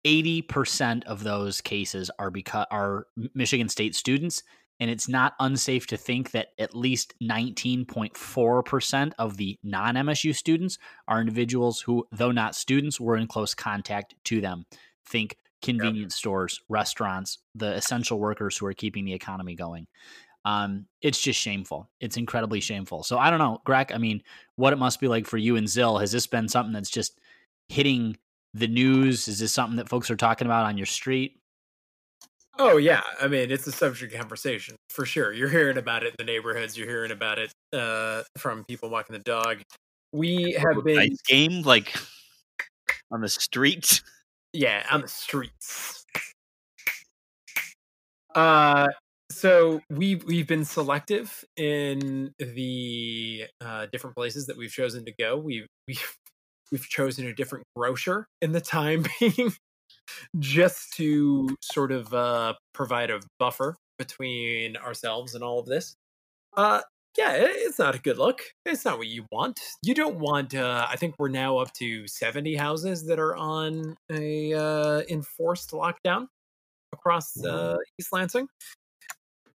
80% of those cases are because are Michigan State students and it's not unsafe to think that at least 19.4% of the non MSU students are individuals who, though not students, were in close contact to them. Think convenience yep. stores, restaurants, the essential workers who are keeping the economy going. Um, it's just shameful. It's incredibly shameful. So I don't know, Greg. I mean, what it must be like for you and Zill. Has this been something that's just hitting the news? Is this something that folks are talking about on your street? Oh yeah, I mean it's a subject of conversation for sure. You're hearing about it in the neighborhoods. You're hearing about it uh, from people walking the dog. We have been ice game like on the streets. Yeah, on the streets. Uh, so we've we've been selective in the uh, different places that we've chosen to go. We've we've we've chosen a different grocer in the time being just to sort of uh, provide a buffer between ourselves and all of this. Uh, yeah, it's not a good look. It's not what you want. You don't want. Uh, I think we're now up to seventy houses that are on a uh, enforced lockdown across uh, East Lansing.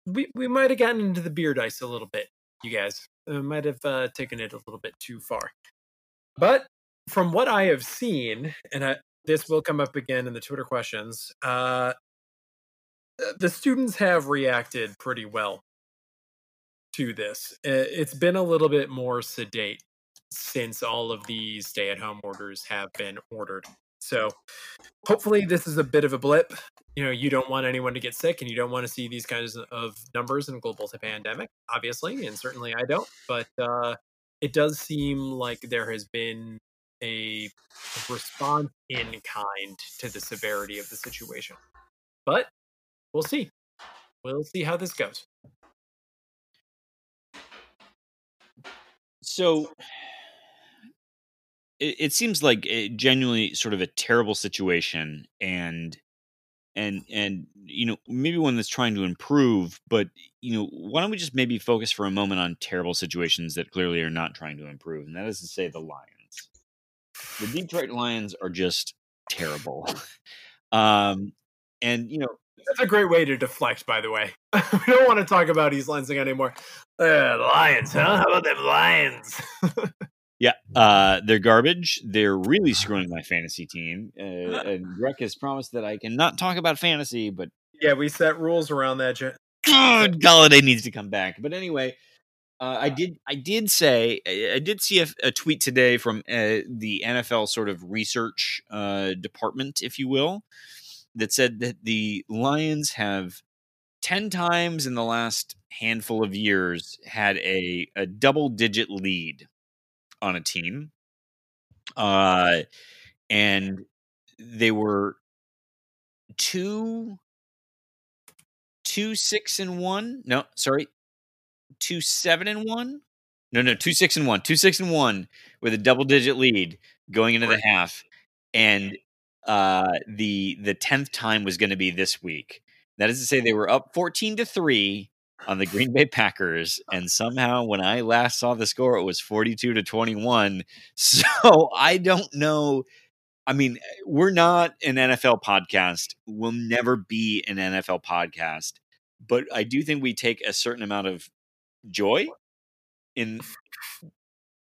We we might have gotten into the beer dice a little bit, you guys. Uh, might have uh, taken it a little bit too far. But from what I have seen, and I, this will come up again in the Twitter questions. Uh, the students have reacted pretty well to this. Uh, It's been a little bit more sedate since all of these stay-at-home orders have been ordered. So hopefully this is a bit of a blip. You know, you don't want anyone to get sick and you don't want to see these kinds of numbers in a global pandemic, obviously, and certainly I don't, but uh it does seem like there has been a response in kind to the severity of the situation. But we'll see. We'll see how this goes. So it, it seems like genuinely sort of a terrible situation and and and you know maybe one that's trying to improve but you know why don't we just maybe focus for a moment on terrible situations that clearly are not trying to improve and that is to say the lions the detroit lions are just terrible um and you know That's a great way to deflect, by the way. we don't want to talk about East Lansing anymore. Uh, Lions, huh? How about them Lions? Yeah, uh, they're garbage. They're really screwing my fantasy team. Uh, and Greg has promised that I cannot talk about fantasy, but yeah, we set rules around that. God, Golladay needs to come back. But anyway, uh, I did. I did say. I did see a, a tweet today from uh, the NFL sort of research uh, department, if you will, that said that the Lions have ten times in the last handful of years had a, a double digit lead on a team, uh, and they were two two six and one. No, sorry, two seven and one. No, no, two six and one. Two six and one with a double digit lead going into the half, and uh, the the tenth time was going to be this week. That is to say, they were up fourteen to three on the Green Bay Packers, and somehow when I last saw the score, it was forty two to twenty one. So I don't know. I mean, we're not an NFL podcast. We'll never be an NFL podcast, but I do think we take a certain amount of joy in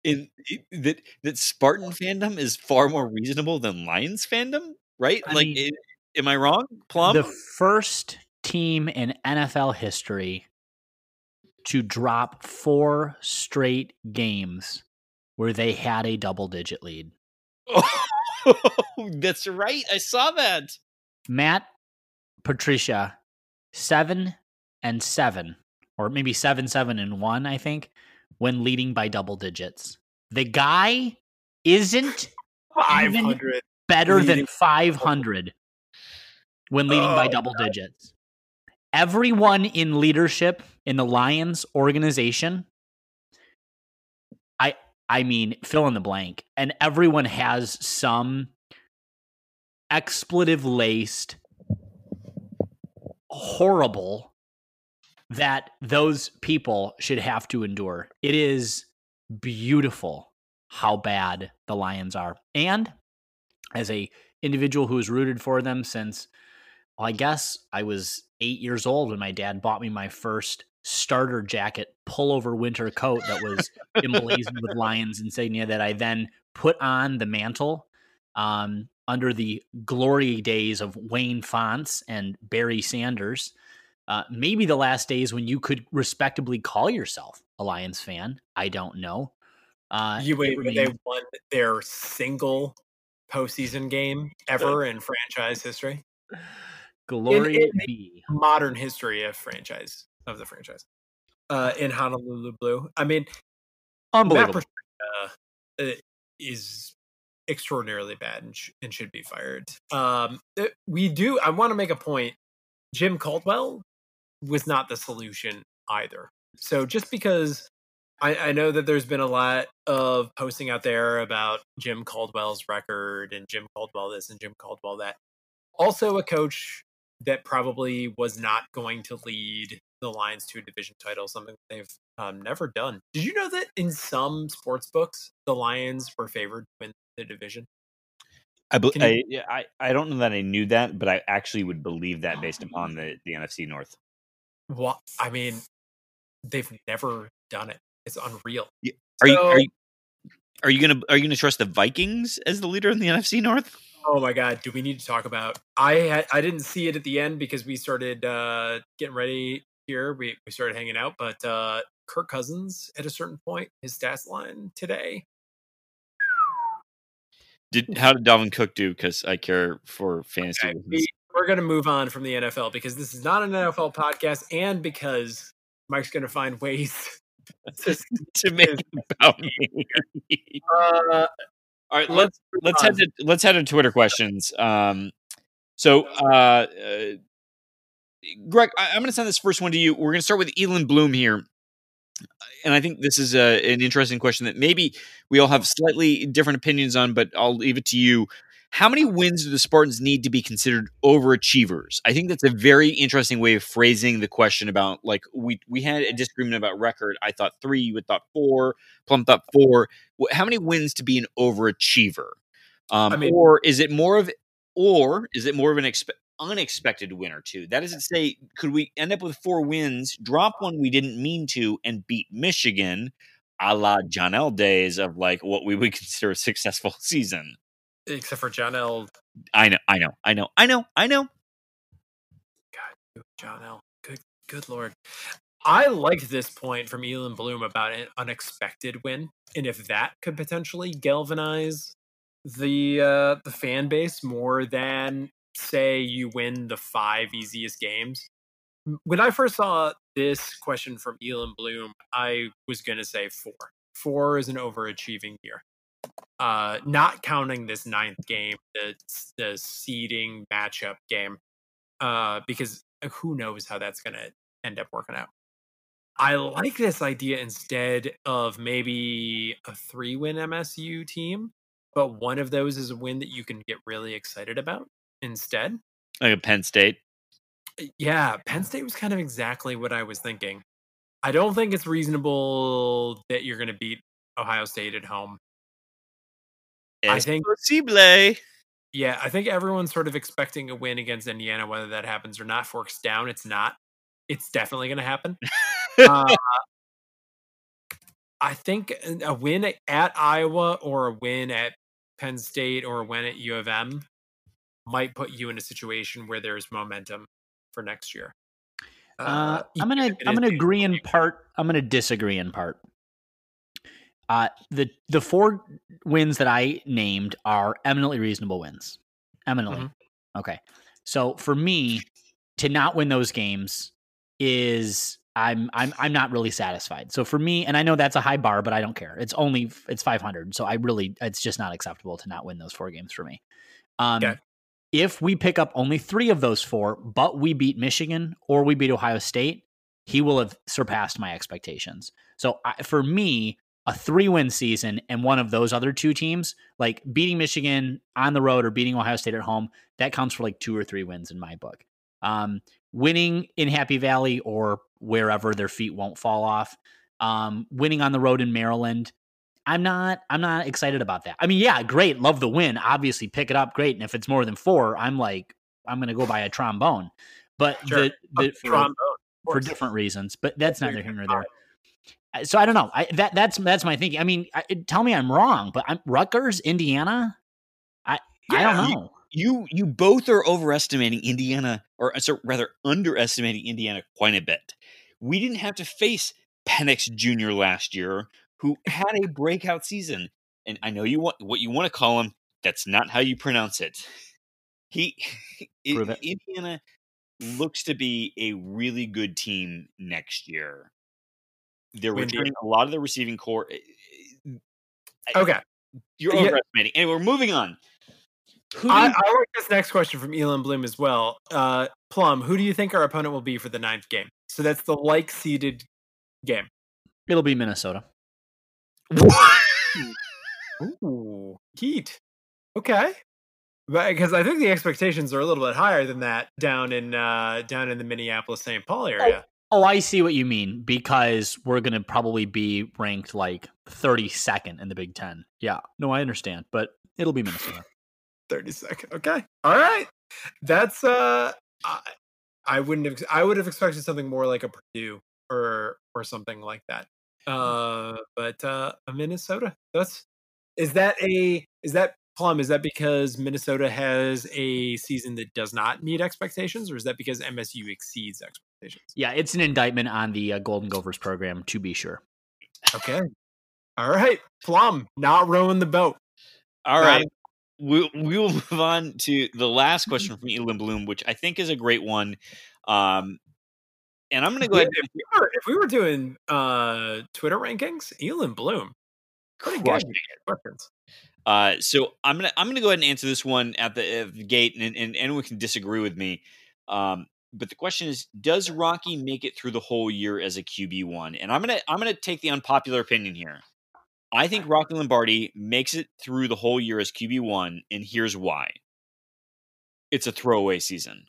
in that that Spartan fandom is far more reasonable than Lions fandom, right? I like, mean, it, am I wrong, Plum? the first team in NFL history to drop four straight games where they had a double digit lead. oh, that's right. I saw that. Matt Patricia, seven and seven, or maybe seven, seven and one, I think, when leading by double digits. The guy isn't Five Even- hundred. better than Leading- 500 when leading by Oh, double digits. Everyone in leadership in the Lions organization, I I mean, fill in the blank, and everyone has some expletive laced horrible that those people should have to endure. It is beautiful how bad the Lions are. And as a individual who has rooted for them since well, I guess I was eight years old when my dad bought me my first starter jacket pullover winter coat that was emblazoned with Lions insignia that I then put on the mantle um, under the glory days of Wayne Fontes and Barry Sanders. Uh, maybe the last days when you could respectably call yourself a Lions fan. I don't know. Uh, you wait when they won their single postseason game ever in franchise history, glory it- be. modern history of franchise of the franchise. Uh, in Honolulu Blue, I mean, Matt Unbelievable. Patricia uh, is extraordinarily bad and, sh- and should be fired. Um, uh, we do. I want to make a point. Jim Caldwell was not the solution either. So just because I, I know that there's been a lot of posting out there about Jim Caldwell's record and Jim Caldwell this and Jim Caldwell that. Also, a coach that probably was not going to lead the Lions to a division title, something they've um, never done. Did you know that in some sports books, the Lions were favored to win the division? I, bel you- I, I I don't know that I knew that, but I actually would believe that based upon the, the NFC North. What? I mean, they've never done it. It's unreal. Are you are you are you gonna are you gonna trust the Vikings as the leader in the NFC North? Oh my god, do we need to talk about I I didn't see it at the end because we started uh getting ready here. We we started hanging out, but uh Kirk Cousins at a certain point, his stats line today. Did how did Dalvin Cook do? Because I care for fantasy. Okay. We, we're going to move on from the NFL because this is not an NFL podcast, and because Mike's going to find ways to. to make it about me. Uh, All right, let's let's head to let's head to Twitter questions. Um, so, uh, uh, Greg, I, I'm going to send this first one to you. We're going to start with Elon Bloom here, and I think this is a, an interesting question that maybe we all have slightly different opinions on, but I'll leave it to you. How many wins do the Spartans need to be considered overachievers? I think that's a very interesting way of phrasing the question about like we we had a disagreement about record. I thought three, you had thought four, Plum thought four. How many wins to be an overachiever? Um, I mean- or is it more of or is it more of an expe- unexpected win or two? That is to say, could we end up with four wins, drop one we didn't mean to, and beat Michigan, a la John L. days of like what we would consider a successful season? Except for John L. I know, I know, I know, I know, I know. God, John L. Good, good lord. I like this point from Elon Bloom about an unexpected win, and if that could potentially galvanize the uh, the fan base more than say you win the five easiest games. When I first saw this question from Elon Bloom, I was going to say four. Four is an overachieving year. Uh, not counting this ninth game, the the seeding matchup game, uh, because who knows how that's going to end up working out. I like this idea instead of maybe a three win MSU team, but one of those is a win that you can get really excited about instead. Like a Penn State. Yeah, Penn State was kind of exactly what I was thinking. I don't think it's reasonable that you're going to beat Ohio State at home. I think- posible. Yeah, I think everyone's sort of expecting a win against Indiana, whether that happens or not. Forks down, it's not. It's definitely going to happen. uh, I think a win at Iowa or a win at Penn State or a win at U of M might put you in a situation where there's momentum for next year. Uh, even I'm gonna I'm gonna agree in part. I'm gonna disagree in part. Uh, the the four wins that I named are eminently reasonable wins. Eminently, Mm-hmm. okay. So for me, to not win those games is I'm I'm I'm not really satisfied. So for me, and I know that's a high bar, but I don't care. It's only it's 500, so I really it's just not acceptable to not win those four games for me. Um, Okay. If we pick up only three of those four, but we beat Michigan or we beat Ohio State, he will have surpassed my expectations. So I, for me, a three win season and one of those other two teams, like beating Michigan on the road or beating Ohio State at home, that counts for like two or three wins in my book. Um, winning in Happy Valley or wherever their feet won't fall off, um, winning on the road in Maryland. I'm not. I'm not excited about that. I mean, yeah, great, love the win. Obviously, pick it up, great. And if it's more than four, I'm like, I'm gonna go buy a trombone. But Sure. the, the for- trombone, for different reasons. But that's neither here nor there. Uh, So I don't know. I, that that's that's my thinking. I mean, I, tell me I'm wrong, but I'm Rutgers, Indiana. I I don't know. You you both are overestimating Indiana, or uh, so rather underestimating Indiana quite a bit. We didn't have to face Penix Jr. last year, who had a breakout season, and I know you want what you want to call him. That's not how you pronounce it. He it. Indiana looks to be a really good team next year. They're Windy. returning a lot of the receiving core. Okay. You're Yeah. overestimating. Anyway, we're moving on. Who I, you- I like this next question from Elon Bloom as well. Uh, Plum, who do you think our opponent will be for the ninth game? So that's the like seeded game. It'll be Minnesota. Ooh, heat. Okay. Because I think the expectations are a little bit higher than that down in uh, down in the Minneapolis St. Paul area. Oh, I see what you mean because we're going to probably be ranked like 32nd in the Big 10. Yeah. No, I understand, but it'll be Minnesota. 30 second. Okay. All right. That's uh I, I wouldn't have I would have expected something more like a Purdue or or something like that. Uh but uh a Minnesota. That's is that a is that plum is that because Minnesota has a season that does not meet expectations or is that because MSU exceeds expectations? Organizations. Yeah, it's an indictment on the uh, Golden Gophers program, to be sure. Okay. All right. Plum, not rowing the boat. All right. We, we will move on to the last question from Elin Bloom, which I think is a great one. Um, and I'm going to go Yeah, ahead if, we were, if we were doing uh, Twitter rankings, Elon Bloom. Pretty good questions. Uh, so I'm gonna I'm gonna go ahead and answer this one at the, at the gate, and, and anyone can disagree with me. Um, but the question is, does Rocky make it through the whole year as a QB one? And I'm gonna I'm gonna take the unpopular opinion here. I think Rocky Lombardi makes it through the whole year as QB one, and here's why. It's a throwaway season.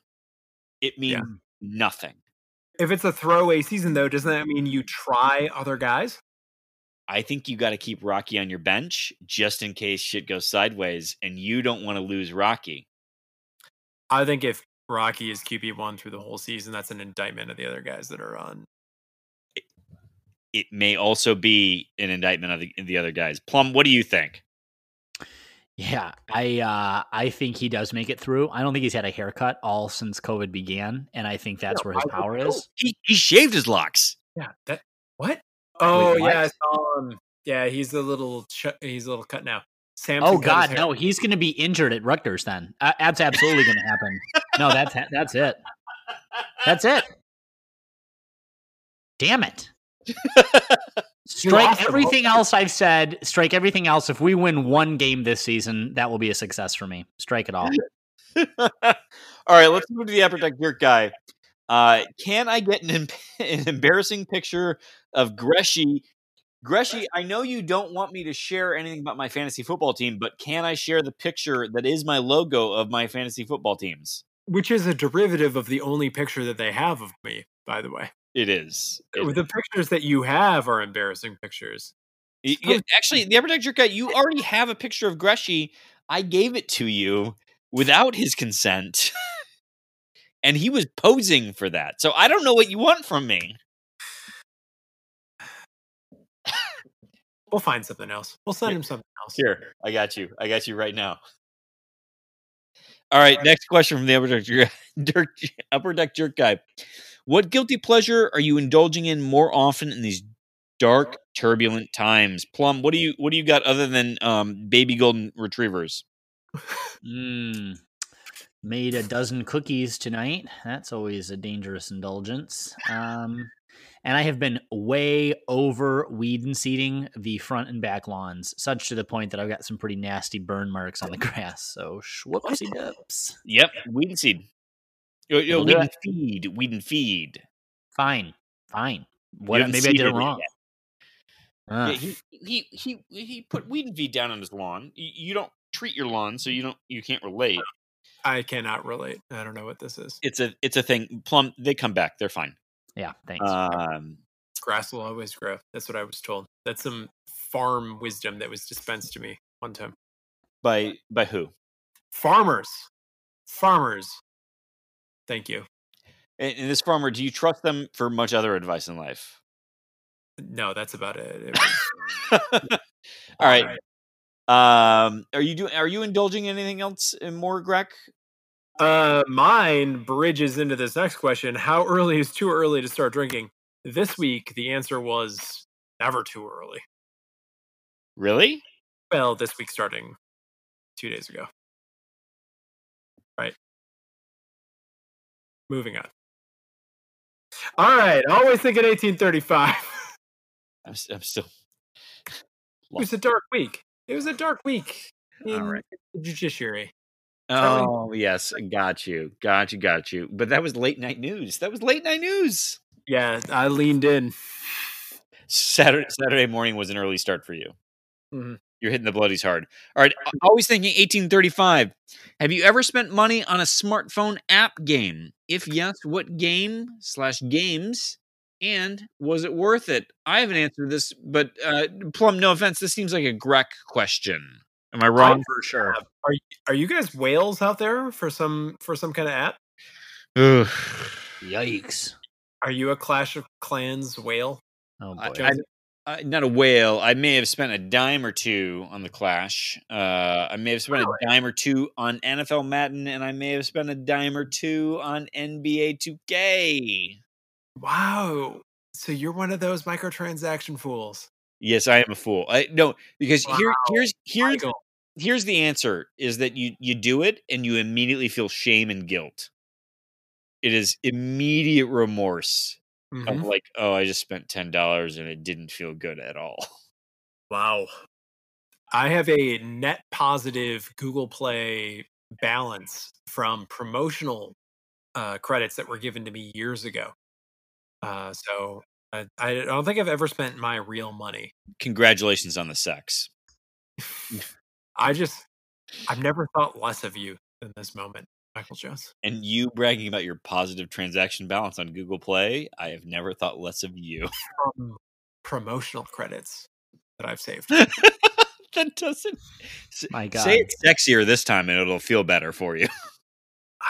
It means Yeah. nothing. If it's a throwaway season, though, doesn't that mean you try other guys? I think you got to keep Rocky on your bench just in case shit goes sideways, and you don't want to lose Rocky. I think if Rocky is QB one through the whole season, that's an indictment of the other guys that are on. it may also be an indictment of the, the other guys. Plum, what do you think? Yeah, I uh, I think he does make it through. I don't think he's had a haircut all since COVID began, and I think that's Yeah, where his why would power is. He, he shaved his locks. Yeah. That what? Oh what? yeah, I saw him. Yeah, he's a little. Ch- he's a little cut now. Samson Oh God, no, he's going to be injured at Rutgers. Then uh, that's absolutely going to happen. No, that's that's it. That's it. Damn it. Strike everything else I've said. Strike everything else. If we win one game this season, that will be a success for me. Strike it all. all right, let's move to the Upper Deck Jerk guy. Uh, can I get an, em- an embarrassing picture of Greshy? Greshy, I know you don't want me to share anything about my fantasy football team, but can I share the picture that is my logo of my fantasy football teams? which is a derivative of the only picture that they have of me. By the way, It is. It- the pictures that you have are embarrassing pictures. Yeah, actually, the Deck guy, you already have a picture of Greshy. I gave it to you without his consent. and he was posing for that. So I don't know what you want from me. We'll find something else. We'll send him something else. Here, I got you. I got you right now. All right, next question from the Upper Deck Jerk, Dirk, Upper Deck Jerk guy. What guilty pleasure are you indulging in more often in these dark, turbulent times? Plum, what do you what do you got other than um, baby golden retrievers? Mm. Made a dozen cookies tonight. That's always a dangerous indulgence. Um, and I have been way over weed and seeding the front and back lawns, such to the point that I've got some pretty nasty burn marks on the grass. So whoopsie dips. Yep, weed and seed. Yo, yo, weed and feed, weed and feed. Fine, fine. What? haven't Maybe I did it it wrong. Yeah, Ah, he, he he he put weed and feed down on his lawn. You, you don't treat your lawn, so you don't you can't relate. I cannot relate. I don't know what this is. It's a it's a thing. Plum, they come back. They're fine. Yeah, thanks. Um, Grass will always grow. That's what I was told. That's some farm wisdom that was dispensed to me one time. by by who? Farmers, farmers. Thank you. And, and this farmer, do you trust them for much other advice in life? No, that's about it. It was- All right. Um, are you doing? Are you indulging in anything else in more, Greg? Uh, mine bridges into this next question. How early is too early to start drinking? This week, the answer was never too early. Really? Well, this week starting two days ago. Right. Moving on. All right. Always think thinking 1835. I'm, I'm still. it was a dark week. It was a dark week in right. the judiciary. Oh yes, got you, got you, got you. But that was late night news. That was late night news. Yeah, I leaned in. Saturday Saturday morning was an early start for you. Mhm. You're hitting the bloodies hard. All right. Always thinking 1835. Have you ever spent money on a smartphone app game? If yes, what game slash games? And was it worth it? I haven't answered this, but uh, Plum, no offense, this seems like a Grech question. Am I wrong? for sure. Are are you guys whales out there for some for some kind of app? Ugh. Yikes! Are you a Clash of Clans whale? Oh boy. I, I, I, not a whale. I may have spent a dime or two on the Clash. Uh, I may have spent a dime or two on NFL Madden, and I may have spent a dime or two on NBA 2K. Wow. So you're one of those microtransaction fools. Yes, I am a fool. I no because here here's here's here's the answer is that you you do it and you immediately feel shame and guilt. It is immediate remorse of Mhm. like, oh, I just spent ten dollars and it didn't feel good at all. Wow. I have a net positive Google Play balance from promotional uh, credits that were given to me years ago. Uh, so I, I don't think I've ever spent my real money. Congratulations on the sex. I just, I've never thought less of you in this moment, Michael Jones. And you bragging about your positive transaction balance on Google Play, I have never thought less of you. From promotional credits that I've saved. that doesn't s- My God. say it sexier this time and it'll feel better for you.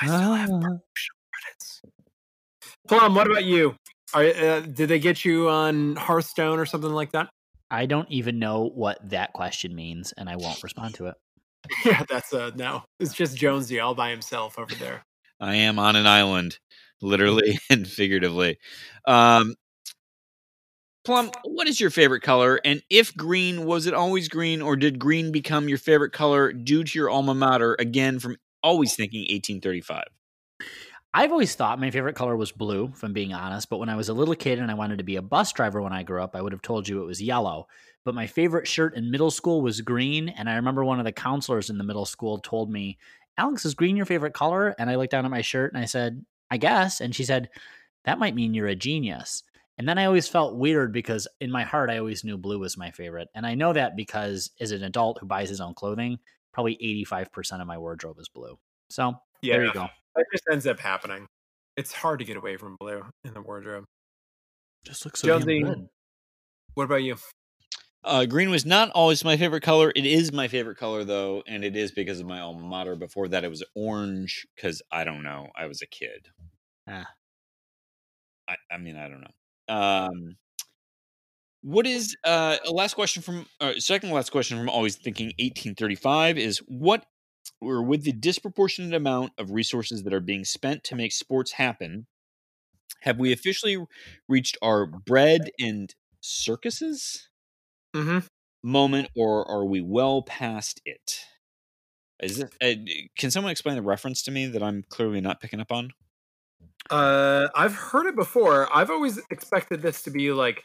I still have Ah. promotional credits. Plum, what about you? Are, uh, did they get you on Hearthstone or something like that? I don't even know what that question means, and I won't respond to it. Yeah, that's a no. It's just Jonesy all by himself over there. I am on an island, literally and figuratively. Um, Plum, what is your favorite color? And if green, was it always green, or did green become your favorite color due to your alma mater? Again, from always thinking 1835. I've always thought my favorite color was blue, if I'm being honest. But when I was a little kid and I wanted to be a bus driver when I grew up, I would have told you it was yellow. But my favorite shirt in middle school was green. And I remember one of the counselors in the middle school told me, Alex, is green your favorite color? And I looked down at my shirt and I said, I guess. And she said, that might mean you're a genius. And then I always felt weird because in my heart, I always knew blue was my favorite. And I know that because as an adult who buys his own clothing, probably 85% of my wardrobe is blue. So there you go. That just ends up happening. It's hard to get away from blue in the wardrobe. Just looks so damn Jonesy. good. What about you? Uh, green was not always my favorite color. It is my favorite color though, and it is because of my alma mater. Before that, it was orange because I don't know. I was a kid. Ah. I, I mean, I don't know. Um, what is uh a last question from uh, second last question from always thinking 1835 is what or with the disproportionate amount of resources that are being spent to make sports happen have we officially reached our bread and circuses Mm-hmm. moment or are we well past it is it uh, can someone explain the reference to me that i'm clearly not picking up on Uh, I've heard it before. I've always expected this to be like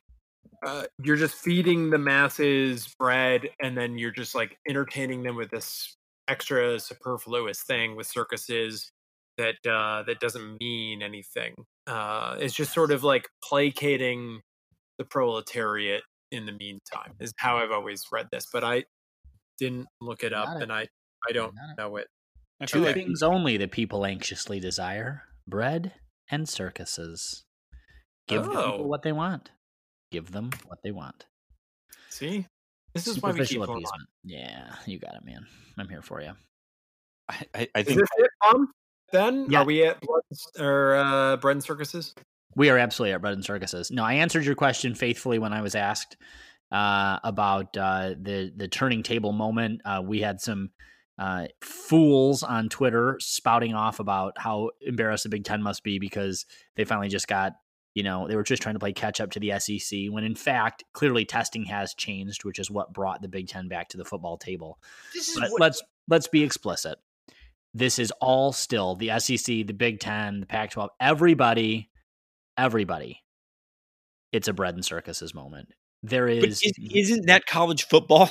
uh, you're just feeding the masses bread, and then you're just like entertaining them with this extra superfluous thing with circuses that uh, that doesn't mean anything. Uh, it's just sort of like placating the proletariat in the meantime. Is how I've always read this, but I didn't look it up, Got it. and I I don't Got it. know it. I Two feel like things only that people anxiously desire bread and circuses. Give the Oh. people what they want. Give them what they want. See, this is why we keep going on. Yeah, you got it, man. I'm here for you. I, I, I Is think this it, Tom? Then Yeah. are we at blood or uh, bread and circuses? We are absolutely at bread and circuses. No, I answered your question faithfully when I was asked uh, about uh, the the turning table moment. Uh, we had some uh, fools on Twitter spouting off about how embarrassed the Big Ten must be because they finally just got, you know, they were just trying to play catch up to the SEC. When in fact, clearly testing has changed, which is what brought the Big Ten back to the football table. this is what let's let's be explicit. This is all still the SEC, the Big Ten, the Pac-12. Everybody, everybody. It's a bread and circuses moment. There is, but is, is, isn't that college football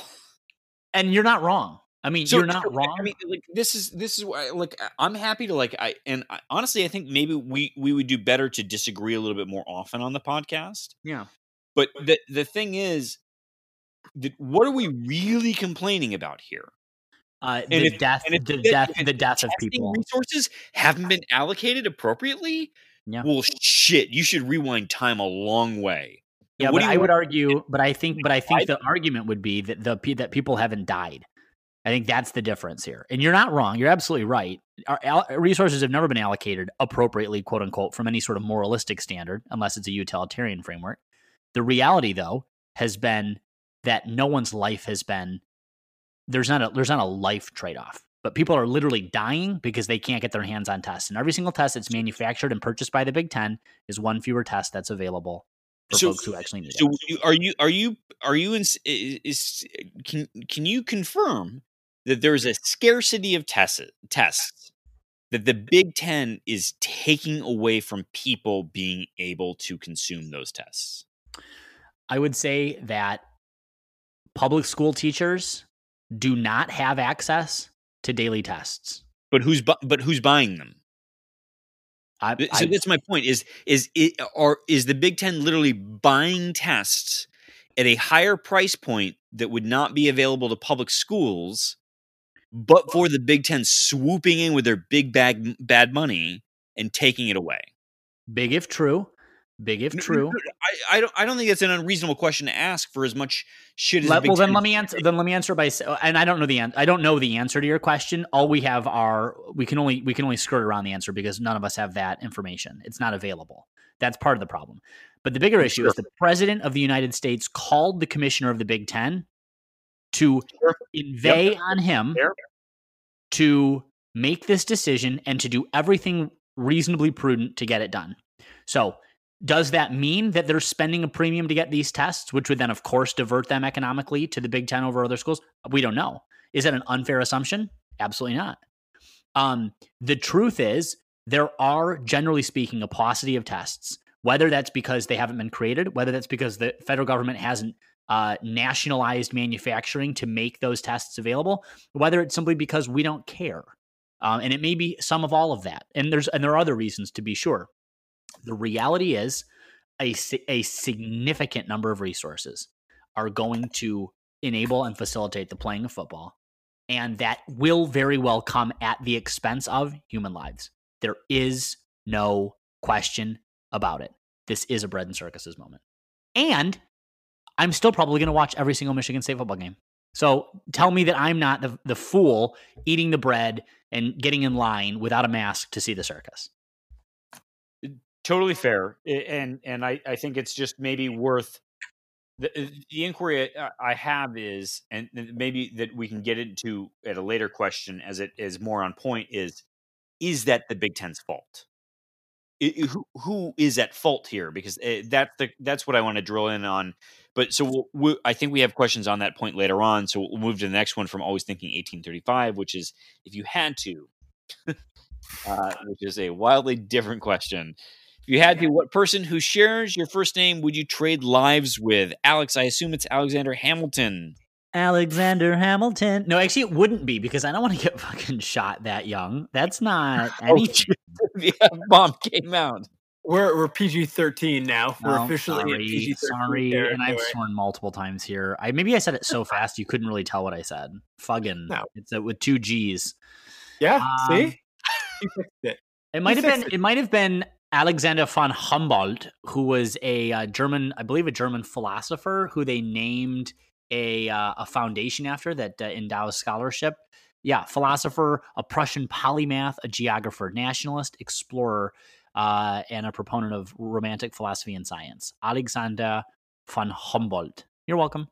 and you're not wrong. I mean, So- you're not so, wrong. I mean, like this is this is why like I'm happy to like I and I, honestly I think maybe we we would do better to disagree a little bit more often on the podcast. yeah, But the the thing is, that what are we really complaining about here? uh, And the if- death, and if the the- death, the death of people. resources haven't been allocated appropriately. Yeah. Well, shit, you should rewind time a long way. Yeah, What but I would argue, but I think, but I think the argument would be that the that people haven't died. I think that's the difference here, and you're not wrong. You're absolutely right. Our al- resources have never been allocated appropriately, quote unquote, from any sort of moralistic standard, unless it's a utilitarian framework. The reality, though, has been that no one's life has been there's not a there's not a life trade off but people are literally dying because they can't get their hands on tests. And every single test that's manufactured and purchased by the Big Ten is one fewer test that's available for So- folks who actually need So it. are you are you are you in, is, is can can you confirm that there is a scarcity of tests tests that the Big Ten is taking away from people being able to consume those tests? I would say that public school teachers do not have access to daily tests. But who's bu- but who's buying them? I, So I- that's my point. Is is it or is the Big Ten literally buying tests at a higher price point that would not be available to public schools, but for the Big Ten swooping in with their big bag bad money and taking it away? big if true, big if true. I, I don't I don't think it's an unreasonable question to ask for as much shit as Let, Big well, then Ten let is me answer. Then let me answer by, s- uh, and I don't know the an- I don't know the answer to your question. All we have are we can only we can only skirt around the answer because none of us have that information. It's not available. That's part of the problem. But the bigger issue is the president of the United States called the commissioner of the Big Ten to Sure. inveigh on him Fair. to make this decision and to do everything reasonably prudent to get it done. So, does that mean that they're spending a premium to get these tests, which would then, of course, divert them economically to the Big Ten over other schools? We don't know. Is that an unfair assumption? Absolutely not. Um, the truth is, there are, generally speaking, a paucity of tests. Whether that's because they haven't been created, whether that's because the federal government hasn't uh, nationalized manufacturing to make those tests available, whether it's simply because we don't care, um, and it may be some of all of that. And there's and there are other reasons to be sure. The reality is, a a significant number of resources are going to enable and facilitate the playing of football, and that will very well come at the expense of human lives. There is no question about it. This is a bread and circuses moment. And I'm still probably going to watch every single Michigan State football game. So tell me that I'm not the, the fool eating the bread and getting in line without a mask to see the circus. totally fair and and i i think it's just maybe worth the, uh, the inquiry I- i have is and maybe that we can get into at a later question as it is more on point is is that the big ten's fault I- I- who, who is at fault here because uh, that's the that's what i want to drill in on but so we'll, we, i think we have questions on that point later on so we'll move to the next one from always thinking 1835 which is if you had to uh, which is a wildly different question if you had to, what person who shares your first name would you trade lives with? Alex, I assume it's Alexander Hamilton. Alexander Hamilton. No, actually, it wouldn't be because I don't want to get fucking shot that young. That's not Oh, the F bomb came out. We're we're PG thirteen now. We're officially in sorry, PG thirteen. sorry, and I've sworn multiple times here. I maybe I said it so fast you couldn't really tell what I said. Fuggin. No. It's uh, with two G's. Yeah, Um, see, you fixed it. It might have been. it. It might have been Alexander von Humboldt, who was a uh, German, I believe, a German philosopher who they named a uh, a foundation after that uh, endows scholarship. Yeah, philosopher, a Prussian polymath, a geographer, nationalist, explorer, uh, and a proponent of romantic philosophy and science. Alexander von Humboldt. You're welcome.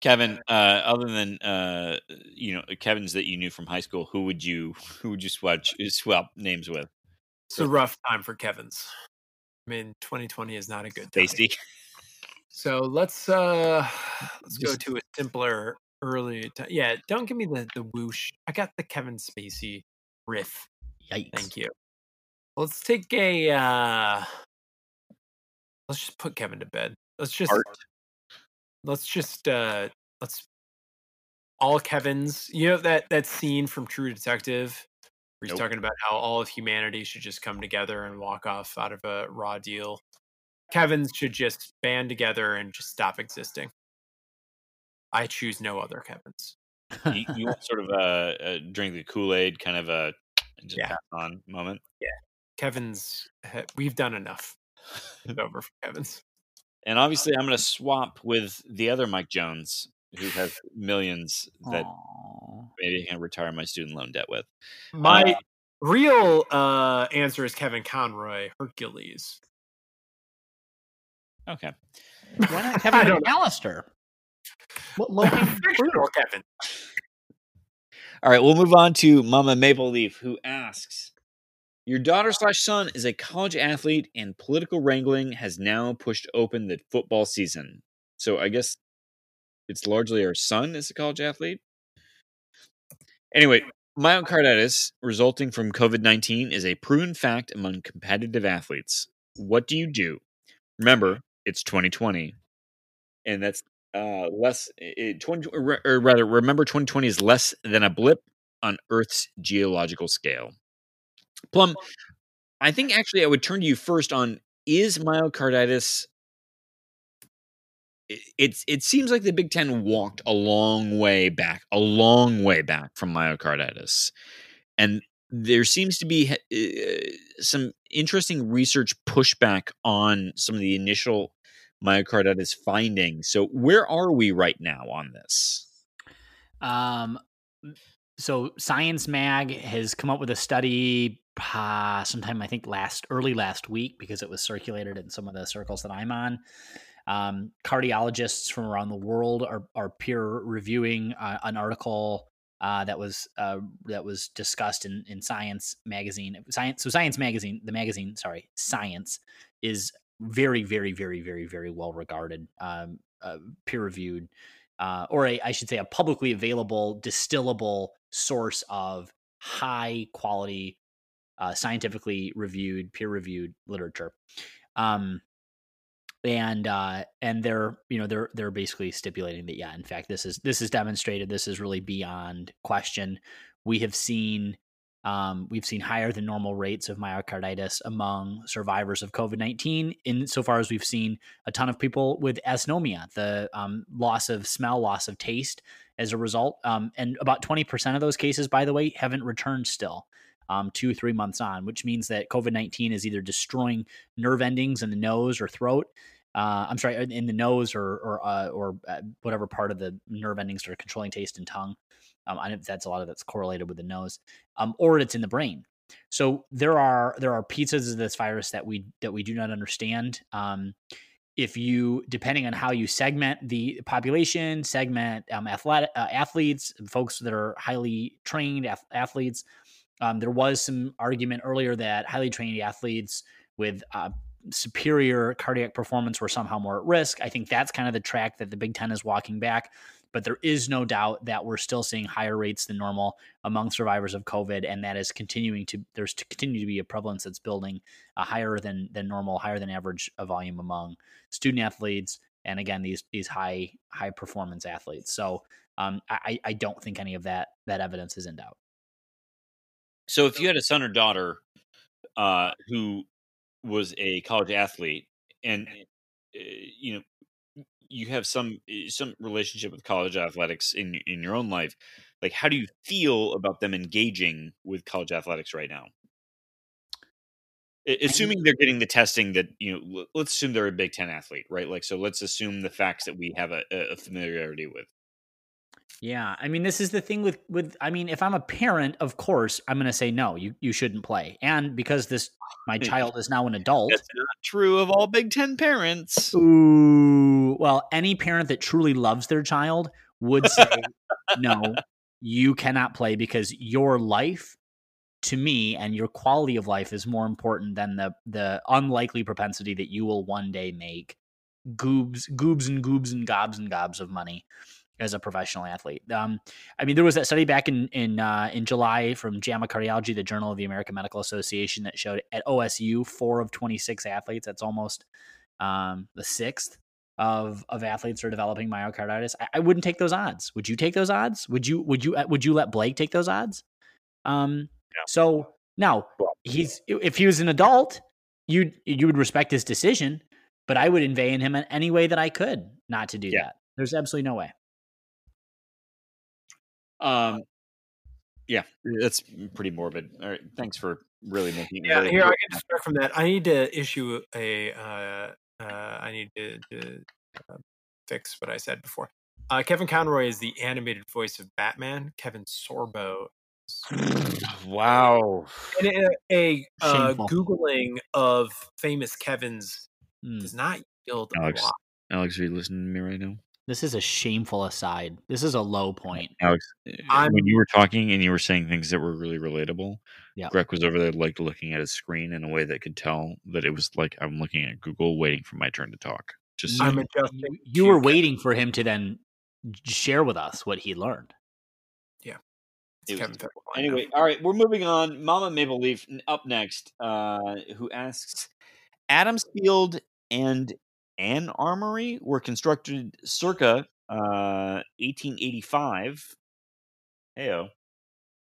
Kevin, uh, other than uh, you know Kevin's that you knew from high school, who would you who would you swap swap names with? It's a rough time for Kevin's. I mean, 2020 is not a good time. Tasty. So let's uh let's go to a simpler early time. Yeah, don't give me the the whoosh. I got the Kevin Spacey riff. Yikes. Thank you. Let's take a uh let's just put Kevin to bed. Let's just Art. let's just uh let's all Kevin's you know that that scene from True Detective where he's Nope. talking about how all of humanity should just come together and walk off out of a raw deal. Kevin's should just band together and just stop existing. I choose no other Kevin's. you, you want sort of a, a drink the Kool Aid kind of a just Yeah. on moment. Kevin's we've done enough. It's over for Kevin's. And obviously, I'm going to swap with the other Mike Jones, who has millions that Aw. maybe I can retire my student loan debt with. My Uh, real uh answer is Kevin Conroy, Hercules. okay. Why not Kevin McAllister? What Kevin. All right, we'll move on to Mama Maple Leaf, who asks Your daughter slash son is a college athlete, and political wrangling has now pushed open the football season. So I guess it's largely our son is a college athlete. Anyway, myocarditis resulting from COVID 19 is a proven fact among competitive athletes. What do you do? Remember, it's 2020, and that's uh, less. It, 20, or rather, remember, 2020 is less than a blip on Earth's geological scale. Plum, I think actually I would turn to you first on is myocarditis it's it seems like the Big Ten walked a long way back, a long way back from myocarditis, and there seems to be uh, some interesting research pushback on some of the initial myocarditis findings. So, where are we right now on this? Um, so Science Mag has come up with a study uh, sometime I think last early last week because it was circulated in some of the circles that I'm on um, cardiologists from around the world are, are peer reviewing uh, an article uh, that was uh, that was discussed in, in Science magazine. Science, so Science magazine, the magazine, sorry, Science is very, very, very, very, very well regarded, um, uh, peer reviewed, uh, or a, I should say, a publicly available, distillable source of high quality, uh, scientifically reviewed, peer reviewed literature. Um, and uh and they're you know they're they're basically stipulating that yeah in fact this is this is demonstrated this is really beyond question. We have seen um, we've seen higher than normal rates of myocarditis among survivors of covid-19 insofar as we've seen a ton of people with anosmia the um, loss of smell loss of taste as a result. Um, and about 20% of those cases by the way haven't returned still um, two, three months on, which means that COVID 19 is either destroying nerve endings in the nose or throat. Uh, I'm sorry, in the nose or or uh, or uh, whatever part of the nerve endings are controlling taste and tongue. Um, I know that's a lot of that's correlated with the nose, um, or it's in the brain. So there are there are pieces of this virus that we that we do not understand. Um, if you depending on how you segment the population, segment um, athletic, uh, athletes, folks that are highly trained athletes, um, there was some argument earlier that highly trained athletes with uh, superior cardiac performance were somehow more at risk. I think that's kind of the track that the Big Ten is walking back. But there is no doubt that we're still seeing higher rates than normal among survivors of COVID, and that is continuing to there's to continue to be a prevalence that's building a higher than than normal, higher than average volume among student athletes, and again these these high high performance athletes. So um, I, I don't think any of that that evidence is in doubt. So if you had a son or daughter uh, who was a college athlete, and uh, you know you have some eh, some relationship with college athletics in in your own life, like how do you feel about them engaging with college athletics right now? Assuming they're getting the testing that you know, let's assume they're a Big Ten athlete, right? Like, so let's assume the facts that we have a, a familiarity with. Yeah, I mean, this is the thing with with. I mean, if I'm a parent, of course, I'm going to say no. You you shouldn't play, and because this my child is now an adult. That's not true of all Big Ten parents. Ooh, well, any parent that truly loves their child would say no. You cannot play because your life, to me, and your quality of life is more important than the the unlikely propensity that you will one day make goobs, goobs and goobs and gobs and gobs of money as a professional athlete. Um, I mean, there was that study back in in uh, in July from JAMA Cardiology, the Journal of the American Medical Association, that showed at OSU four of twenty six athletes. That's almost um, the sixth of of athletes are developing myocarditis. I, I, wouldn't take those odds. Would you take those odds? Would you would you uh, would you let Blake take those odds? Um, yeah. So now he's if he was an adult, you you would respect his decision, but I would invade him in any way that I could not to do yeah. that. There's absolutely no way. Um, yeah, that's pretty morbid. All right, thanks for really making. Yeah, really here I can start from that. I need to issue a. Uh, uh, I need to, to uh, fix what I said before. Uh, Kevin Conroy is the animated voice of Batman. Kevin Sorbo. Wow. And a, a uh, googling of famous Kevin's mm. does not yield Alex, Alex, are you listening to me right now? This is a shameful aside. This is a low point. Alex, uh, I'm- when you were talking and you were saying things that were really relatable, Yeah. Grech was over there like looking at his screen in a way that could tell that it was like I'm looking at Google waiting for my turn to talk. Just so I'm you- adjusting. You, you were waiting for him to then share with us what he learned. Yeah. It was- Anyway, all right, we're moving on. Mama Maple Leaf up next, uh, who asks Adams Field and Ann Armory were constructed circa uh, 1885. Heyo.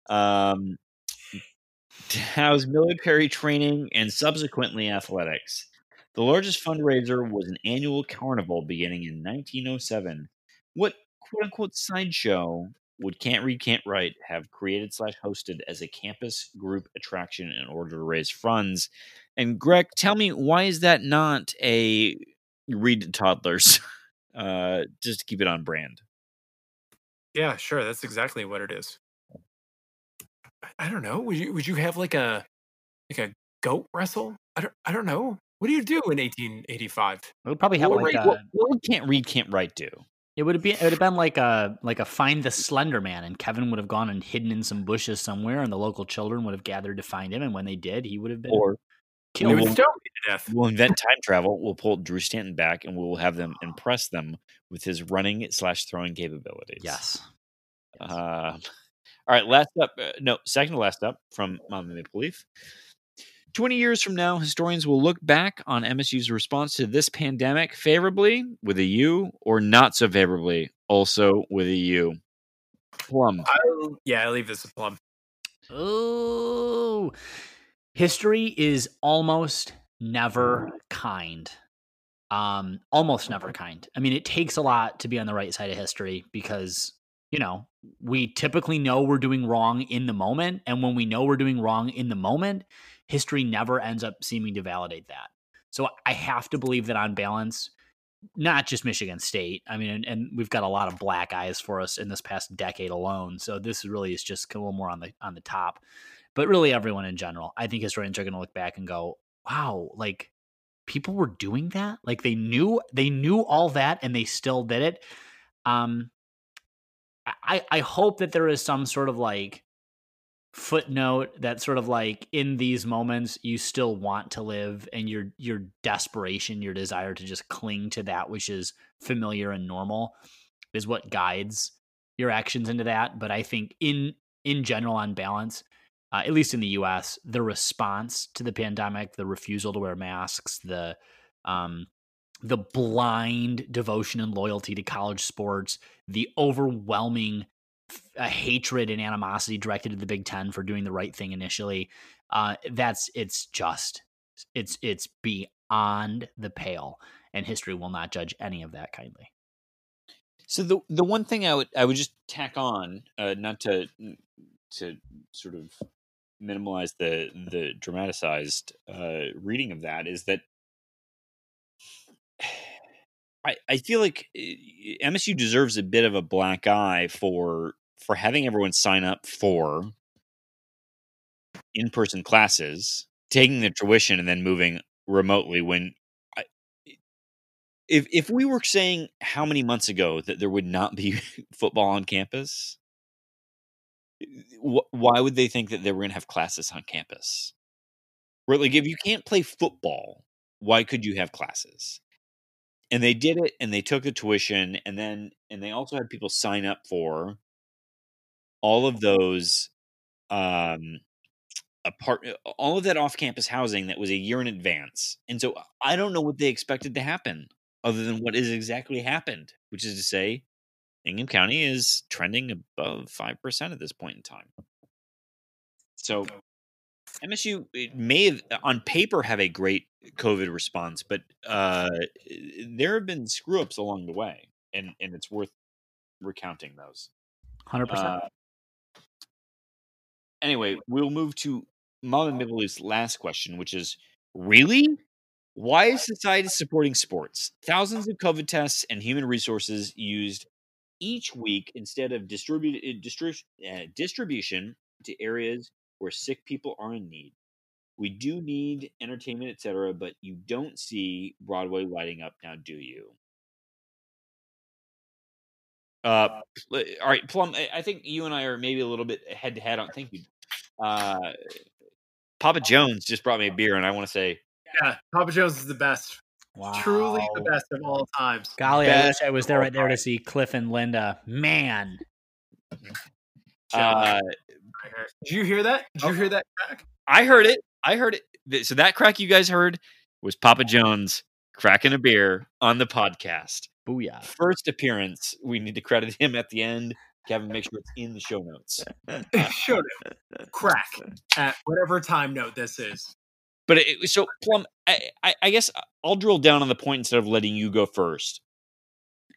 Um, to house military training and subsequently athletics. The largest fundraiser was an annual carnival beginning in 1907. What quote unquote sideshow would Can't Read, Can't Write have created slash hosted as a campus group attraction in order to raise funds? And Grech, tell me why is that not a read to toddlers? Uh, just to keep it on brand. Yeah, sure. That's exactly what it is. I- I don't know. Would you would you have like a like a goat wrestle? I don't I don't know. What do you do in 1885? It would probably have What, like would- a, what, what Can't Read, Can't Write do? it would have been it would have been like a like a find the Slender Man, and Kevin would have gone and hidden in some bushes somewhere, and the local children would have gathered to find him, and when they did, he would have been Or They killed. would well- to death. we'll invent time travel. We'll pull Drew Stanton back, and we will have them impress them with his running slash throwing capabilities. yes. Yes. Uh, all right, last up. Uh, no, second to last up from Mama Maple Leaf. 20 years from now, historians will look back on MSU's response to this pandemic favorably with a U or not so favorably, also with a U. Plum. I, yeah, I leave this a plum. Oh, history is almost never kind. Um, almost never kind. I mean, it takes a lot to be on the right side of history because you know we typically know we're doing wrong in the moment, and when we know we're doing wrong in the moment, history never ends up seeming to validate that. So I have to believe that on balance, not just Michigan State. I mean, and, and we've got a lot of black eyes for us in this past decade alone. So this really is just a little more on the on the top. But really, everyone in general, I think historians are going to look back and go, "Wow, like people were doing that. Like they knew they knew all that, and they still did it." Um, I I hope that there is some sort of like footnote that sort of like in these moments you still want to live and your your desperation your desire to just cling to that which is familiar and normal is what guides your actions into that but i think in in general on balance uh, at least in the us the response to the pandemic the refusal to wear masks the um the blind devotion and loyalty to college sports the overwhelming a hatred and animosity directed at the Big Ten for doing the right thing initially. Uh, that's it's just it's it's beyond the pale, and history will not judge any of that kindly. So the the one thing I would I would just tack on, uh, not to to sort of minimize the the dramatized uh, reading of that, is that I I feel like eh, MSU deserves a bit of a black eye for for having everyone sign up for in person classes, taking the tuition, and then moving remotely when if if we were saying how many months ago that there would not be football on campus, wh- why would they think that they were going to have classes on campus? Right, like if you can't play football, why could you have classes? And they did it, and they took the tuition, and then and they also had people sign up for all of those um apart all of that off-campus housing that was a year in advance and so i don't know what they expected to happen other than what is exactly happened which is to say ingham county is trending above 5% at this point in time so msu may have on paper have a great covid response but uh there have been screw ups along the way and and it's worth recounting those Hundred percent. uh, anyway, we'll move to Mom and Leaf's last question, which is really? Why is society supporting sports? Thousands of COVID tests and human resources used each week instead of distributed distri- uh, distribution to areas where sick people are in need. We do need entertainment, etc., but you don't see Broadway lighting up now, do you? Uh, pl- all right, Plum. I- I think you and I are maybe a little bit head to head on. Thank you. Uh, Papa Jones just brought me a beer, and I want to say Yeah, Papa Jones is the best. Wow. Truly the best of all times. Golly, I wish I was there right there to see Cliff and Linda. Man, uh, Did you hear that? Did you hear that crack? I heard it. I heard it. So that crack you guys heard was Papa Jones cracking a beer on the podcast. booyah. First appearance. We need to credit him at the end. Kevin, make sure it's in the show notes. Should have. Crack at whatever time note this is. But it, so Plum, I, I, guess uh, I'll drill down on the point instead of letting you go first.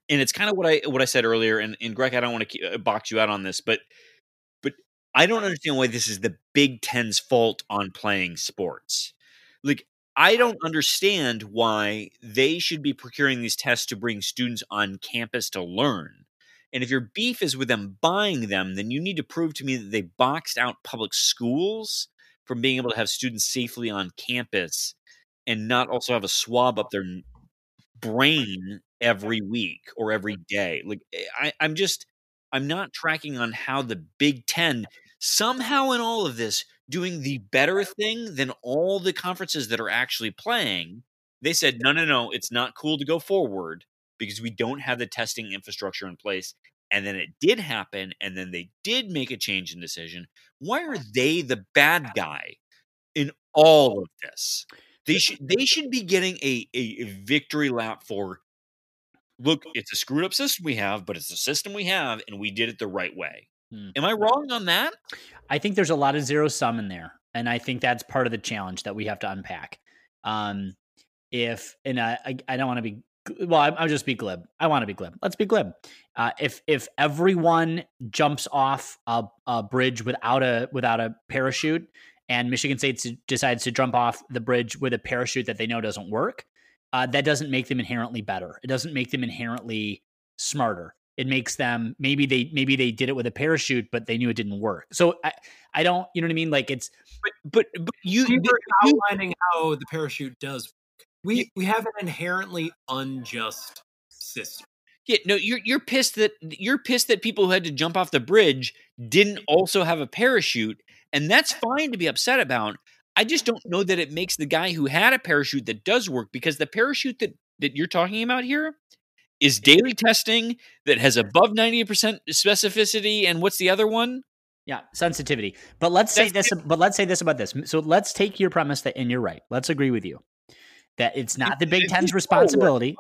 And it's kind of what I what I said earlier. And, and Grech, I don't want to uh, box you out on this, but but I don't understand why this is the Big Ten's fault on playing sports. Like I don't understand why they should be procuring these tests to bring students on campus to learn. And if your beef is with them buying them, then you need to prove to me that they boxed out public schools from being able to have students safely on campus and not also have a swab up their brain every week or every day. Like eh, I, I'm just I'm not tracking on how the Big Ten somehow in all of this doing the better thing than all the conferences that are actually playing. They said, no, no, no, it's not cool to go forward because we don't have the testing infrastructure in place. And then it did happen, and then they did make a change in decision. Why are they the bad guy in all of this? They should they should be getting a, a victory lap for look, it's a screwed up system we have, but it's a system we have, and we did it the right way. Hmm. Am I wrong on that? I think there's a lot of zero sum in there, and I think that's part of the challenge that we have to unpack. Um, if and I, I, I don't want to be well, I, I'll just be glib. I want to be glib. Let's be glib. Uh, if if everyone jumps off a, a bridge without a without a parachute, and Michigan State decides to jump off the bridge with a parachute that they know doesn't work, uh, that doesn't make them inherently better. It doesn't make them inherently smarter. It makes them maybe they maybe they did it with a parachute, but they knew it didn't work. So I I don't you know what I mean? Like it's But but but you, We but were outlining how the parachute does work. We we have an inherently unjust system. Yeah, no, you're you're pissed that you're pissed that people who had to jump off the bridge didn't mm-hmm. also have a parachute, and that's fine to be upset about. I just don't know that it makes the guy who had a parachute that does work because the parachute that that you're talking about here is daily testing that has above 90% specificity and what's the other one? Yeah, sensitivity. But let's say this. But let's say this about this. So let's take your premise that, and you're right. Let's agree with you that it's not the Big Ten's responsibility.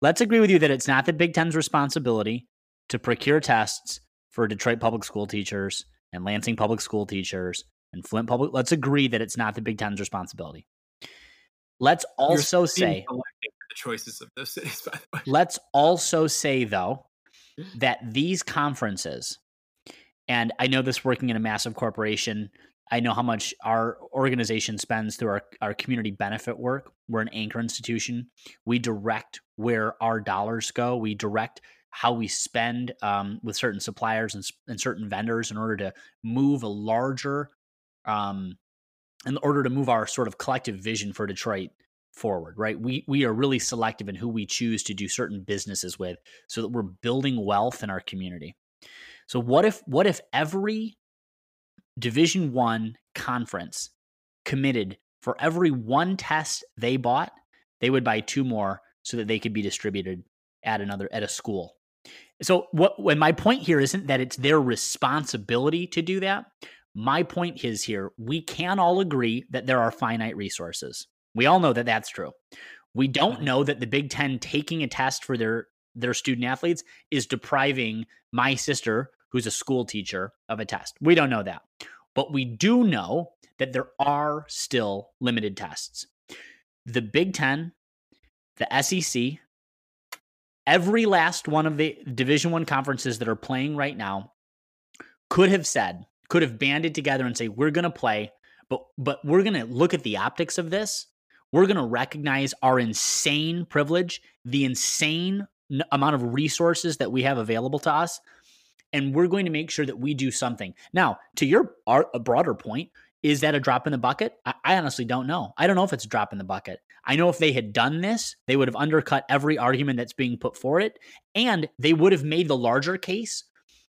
Let's agree with you that it's not the Big Ten's responsibility to procure tests for Detroit public school teachers and Lansing public school teachers and Flint public. Let's agree that it's not the Big Ten's responsibility. Let's also say, the choices of those cities, by the way. let's also say though that these conferences and i know this working in a massive corporation i know how much our organization spends through our, our community benefit work. We're an anchor institution. We direct where our dollars go. We direct how we spend um, with certain suppliers and, and certain vendors in order to move a larger um, in order to move our sort of collective vision for detroit forward right? We we are really selective in who we choose to do certain businesses with so that we're building wealth in our community. So what if what if every division 1 conference committed for every one test they bought they would buy two more so that they could be distributed at another at a school. So what when my point here isn't that it's their responsibility to do that. My point is here we can all agree that there are finite resources. We all know that that's true. We don't know that the Big Ten taking a test for their their student athletes is depriving my sister, who's a school teacher, of a test. We don't know that, but we do know that there are still limited tests. The Big Ten, the SEC, every last one of the Division One conferences that are playing right now could have said, could have banded together and say, "We're going to play." But, but we're going to look at the optics of this we're going to recognize our insane privilege, the insane amount of resources that we have available to us, and we're going to make sure that we do something. Now, to your our, a broader point, Is that a drop in the bucket? I, I honestly don't know. I don't know if it's a drop in the bucket. I know if they had done this, they would have undercut every argument that's being put for it, and they would have made the larger case,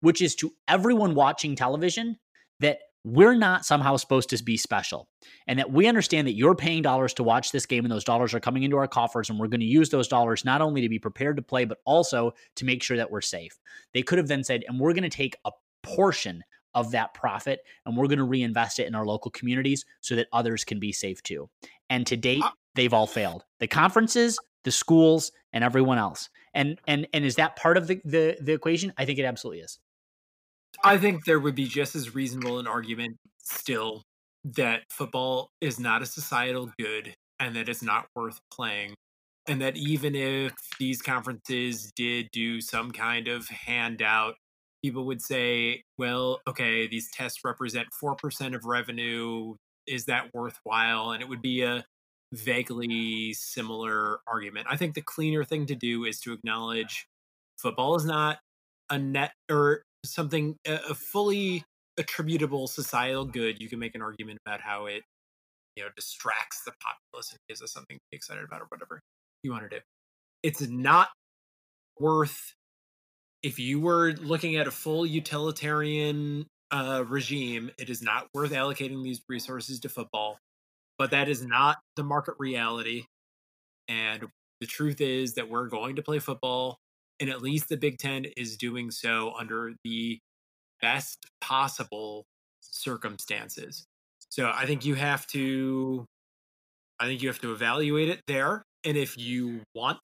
which is to everyone watching television that we're not somehow supposed to be special. And that we understand that you're paying dollars to watch this game and those dollars are coming into our coffers and we're going to use those dollars not only to be prepared to play but also to make sure that we're safe. They could have then said and we're going to take a portion of that profit and we're going to reinvest it in our local communities so that others can be safe too. And to date ah. they've all failed. The conferences the schools and everyone else. And and and is that part of the the, the equation? I think it absolutely is I think there would be just as reasonable an argument still that football is not a societal good and that it's not worth playing. And that even if these conferences did do some kind of handout, people would say, well, okay, these tests represent 4% of revenue. Is that worthwhile? And it would be a vaguely similar argument. I think the cleaner thing to do is to acknowledge football is not a net or something a fully attributable societal good, you can make an argument about how it, you know, distracts the populace and gives us something to be excited about or whatever you want to do. It's not worth if you were looking at a full utilitarian uh, regime, it is not worth allocating these resources to football. But that is not the market reality. And the truth is that we're going to play football and at least the Big Ten is doing so under the best possible circumstances. So I think you have to, I think you have to evaluate it there. And if you want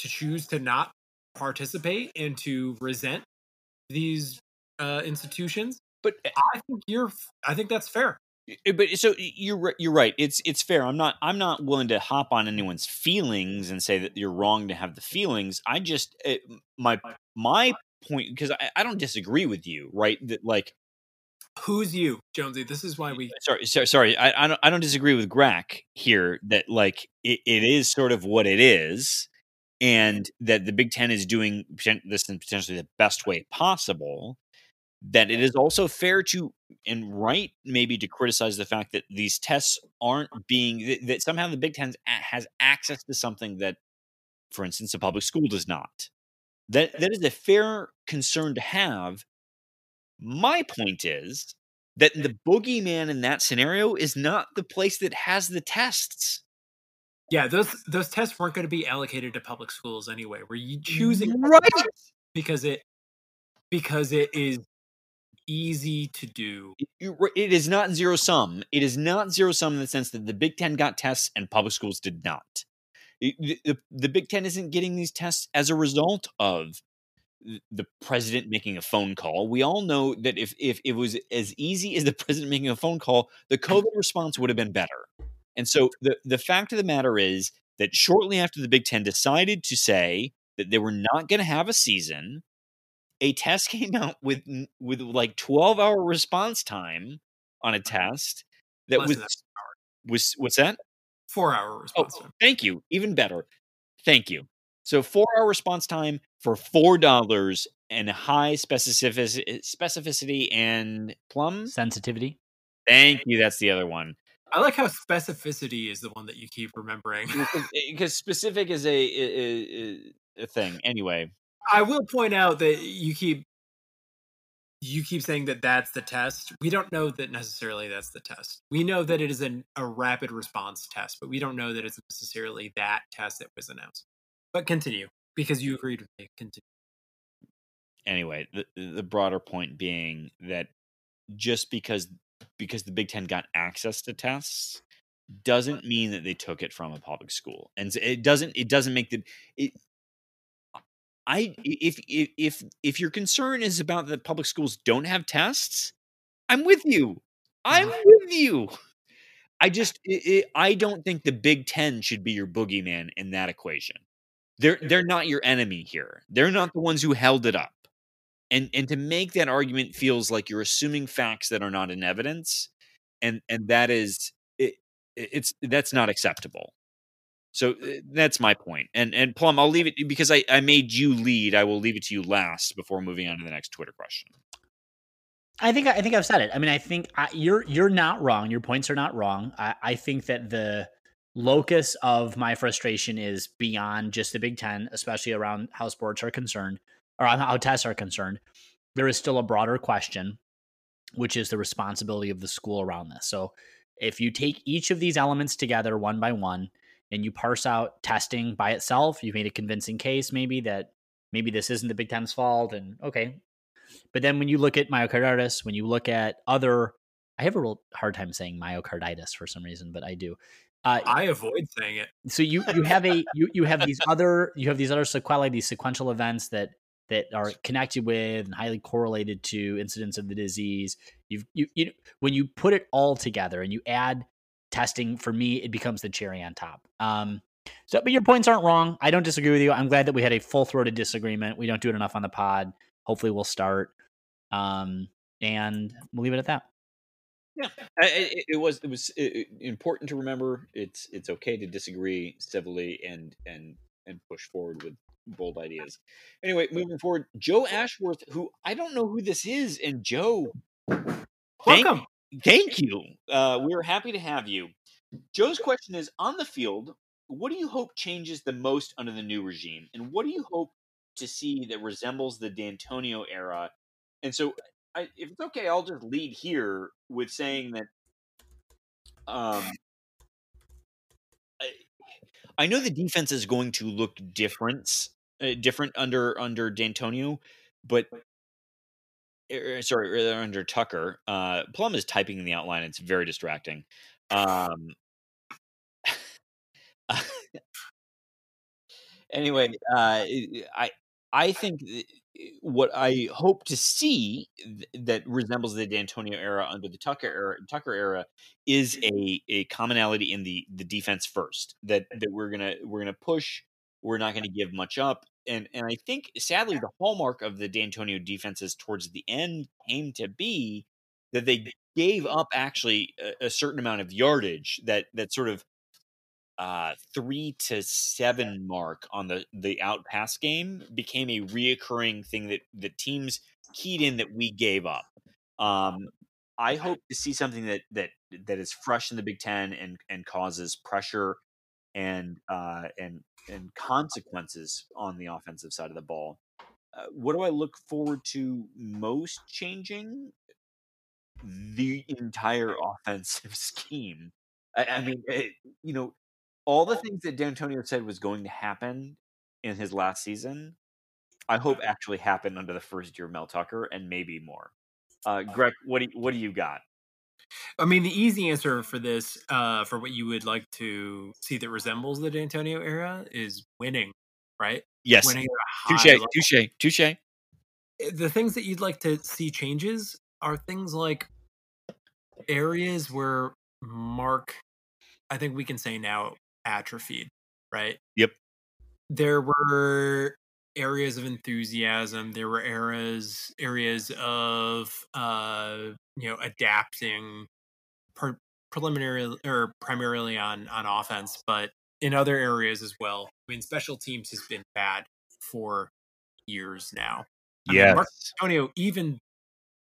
to choose to not participate and to resent these uh, institutions, but eh I think you're, I think that's fair. But so you're you're right. It's it's fair. I'm not I'm not willing to hop on anyone's feelings and say that you're wrong to have the feelings. I just it, eh, my my point because I, I don't disagree with you, right? That like who's you, Jonesy? This is why we sorry sorry sorry. I I don't I don't disagree with Grech here that like it, it is sort of what it is, and that the Big Ten is doing this in potentially the best way possible that it is also fair to and right maybe to criticize the fact that these tests aren't being that somehow the Big Ten has access to something that, for instance, a public school does not. That that is a fair concern to have. My point is that the boogeyman in that scenario is not the place that has the tests. Yeah, those those tests weren't going to be allocated to public schools anyway. Were you choosing right because it because it is easy to do. It is not zero sum. It is not zero sum in the sense that the Big Ten got tests and public schools did not. The, the, Big Ten isn't getting these tests as a result of the president making a phone call. We all know that if if it was as easy as the president making a phone call, the COVID response would have been better. And so the the fact of the matter is that shortly after the Big Ten decided to say that they were not going to have a season, a test came out with with like 12 hour response time on a uh-huh. test that Less was was what's that? Four hour oh, response oh, time. Thank you. Even better. Thank you. So four hour response time for four dollars and high specificity specificity and plum sensitivity. Thank you. That's the other one. I like how specificity is the one that you keep remembering because eh, specific is a, a, a thing. Anyway, I will point out that you keep you keep saying that that's the test. We don't know that necessarily that's the test. We know that it is an, a rapid response test, but we don't know that it's necessarily that test that was announced. But continue because you agreed with me. Continue. Anyway, the the broader point being that just because because the Big Ten got access to tests doesn't mean that they took it from a public school, and it doesn't it doesn't make the it I if if if if your concern is about that public schools don't have tests, I'm with you. I'm with you. I just it, it, I don't think the Big Ten should be your boogeyman in that equation. They're they're not your enemy here. They're not the ones who held it up. And and to make that argument feels like you're assuming facts that are not in evidence, and and that is it, it's that's not acceptable. So uh, that's my point. And and Plum, I'll leave it because I, I made you lead. I will leave it to you last before moving on to the next Twitter question. I think I think I've said it. I mean, I think I, you're you're not wrong. Your points are not wrong. I, I think that the locus of my frustration is beyond just the Big Ten, especially around how sports are concerned or how tests are concerned. There is still a broader question, which is the responsibility of the school around this. So, if you take each of these elements together one by one and you parse out testing by itself, you've made a convincing case maybe that maybe this isn't the Big Ten's fault. And okay. But then when you look at myocarditis, when you look at other, I have a real hard time saying myocarditis for some reason, but I do. Uh, I avoid saying it. So you you have a you you have these other you have these other sequelae, these sequential events that that are connected with and highly correlated to incidence of the disease. You've you you when you put it all together and you add testing, for me, it becomes the cherry on top. Um, so, but your points aren't wrong. I don't disagree with you. I'm glad that we had a full throated disagreement. We don't do it enough on the pod. Hopefully, we'll start. Um, and we'll leave it at that. Yeah, it, it was it was important to remember. It's it's okay to disagree civilly and and and push forward with bold ideas. Anyway, moving forward, Joe Ashworth, who I don't know who this is, and Joe, thank, welcome. Thank you. Uh, we're happy to have you. Joe's question is: On the field, what do you hope changes the most under the new regime, and what do you hope to see that resembles the Dantonio era? And so, I, if it's okay, I'll just lead here with saying that um, I, I know the defense is going to look different, uh, different under under Dantonio, but sorry, under Tucker. Uh, Plum is typing in the outline. It's very distracting. Um, anyway, uh, I I think what I hope to see that resembles the Dantonio era under the Tucker era, Tucker era is a a commonality in the the defense first that that we're gonna we're gonna push. We're not going to give much up, and and I think sadly the hallmark of the Dantonio defenses towards the end came to be that they gave up actually a, a certain amount of yardage that that sort of uh, three to seven mark on the the out pass game became a reoccurring thing that the teams keyed in that we gave up. Um, I hope to see something that that that is fresh in the Big Ten and and causes pressure and uh, and and consequences on the offensive side of the ball. Uh, what do I look forward to most changing? The entire offensive scheme. I, I mean, it, eh, you know, all the things that Dantonio said was going to happen in his last season, I hope actually happened under the first year of Mel Tucker and maybe more. Uh, Grech, what do what do you got? I mean, the easy answer for this, uh, for what you would like to see that resembles the Dantonio era, is winning, right? Yes. Winning touche, touche, touche. Eh, the things that you'd like to see changes are things like areas where Mark, I think we can say now, atrophied, right? Yep. There were areas of enthusiasm there were areas areas of uh you know adapting per, preliminary or primarily on on offense but in other areas as well. I mean special teams has been bad for years now. Yeah mark Dantonio even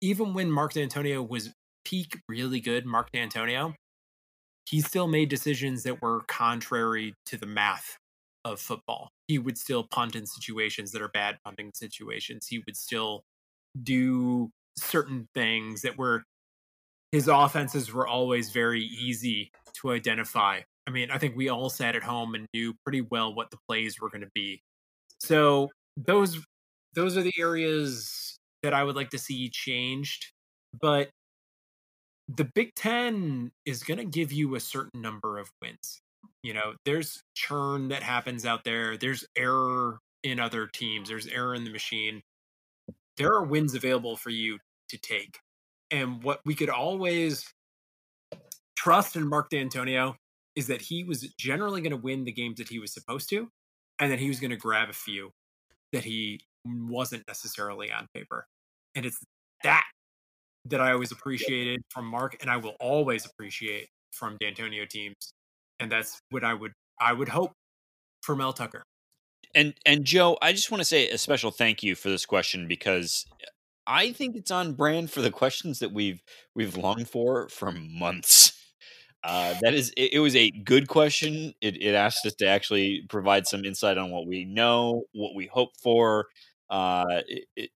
even when mark Dantonio was peak really good mark Dantonio he still made decisions that were contrary to the math of football. He would still punt in situations that are bad punting situations. He would still do certain things that were his offenses were always very easy to identify. I mean, I think we all sat at home and knew pretty well what the plays were going to be. So those those are the areas that I would like to see changed. But the Big Ten is going to give you a certain number of wins. You know, there's churn that happens out there, there's error in other teams, there's error in the machine. There are wins available for you to take. And what we could always trust in Mark Dantonio is that he was generally going to win the games that he was supposed to, and that he was going to grab a few that he wasn't necessarily on paper. And it's that that I always appreciated from Mark, and I will always appreciate from Dantonio teams, and that's what I would I would hope for Mel Tucker. And and Joe, I just want to say a special thank you for this question because I think it's on brand for the questions that we've we've longed for for months. Uh, that is, it, it, was a good question. It, it asked us to actually provide some insight on what we know, what we hope for. Uh, it, it,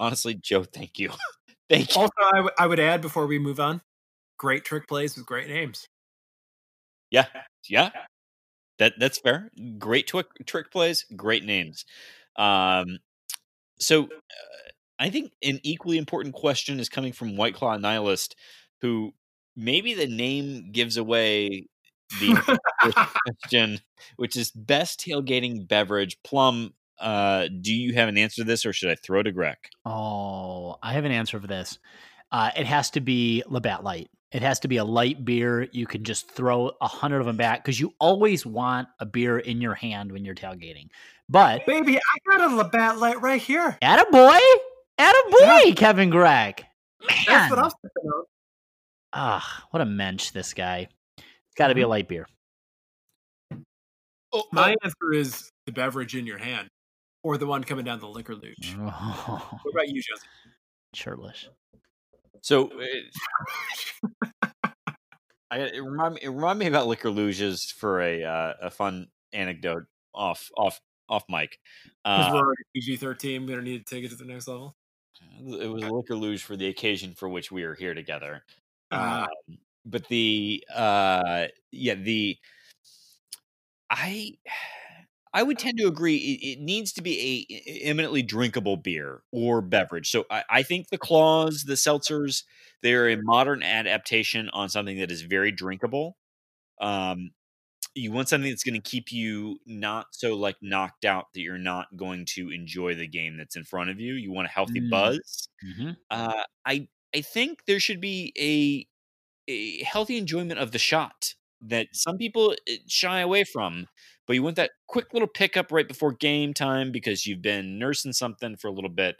honestly, Joe, thank you, thank you. Also, I, w- I would add before we move on, great trick plays with great names. Yeah, yeah, that that's fair. Great trick trick plays, great names. Um, so uh, I think an equally important question is coming from White Claw Nihilist, who maybe the name gives away the question, which is best tailgating beverage. Plum, uh, do you have an answer to this, or should I throw to Grech? Oh, I have an answer for this. Uh, it has to be Labatt Light. It has to be a light beer. You can just throw a hundred of them back because you always want a beer in your hand when you're tailgating. But baby, I got a Labatt Light right here. At a boy, at a boy, yeah. Kevin Grech. Man. That's what I was thinking of. Ah, what a mensch this guy. It's got to be a mm-hmm. light beer. Oh, My oh. answer is the beverage in your hand, or the one coming down the liquor luge. Oh. What about you, Jesse? Shirtless. So, I, it remind me. It remind me about liquor luges for a uh, a fun anecdote off off off mic. Because uh, we're PG thirteen, we don't need to take it to the next level. It was a liquor luge for the occasion for which we are here together. Uh, um, but the uh, yeah, the I I would tend to agree. It, it, needs to be a eminently drinkable beer or beverage. So I, I think the claws, the seltzers, they're a modern adaptation on something that is very drinkable. Um, you want something that's going to keep you not so like knocked out that you're not going to enjoy the game that's in front of you. You want a healthy mm. buzz. Mm-hmm. Uh, I I think there should be a a healthy enjoyment of the shot that some people eh, shy away from. But you want that quick little pickup right before game time because you've been nursing something for a little bit.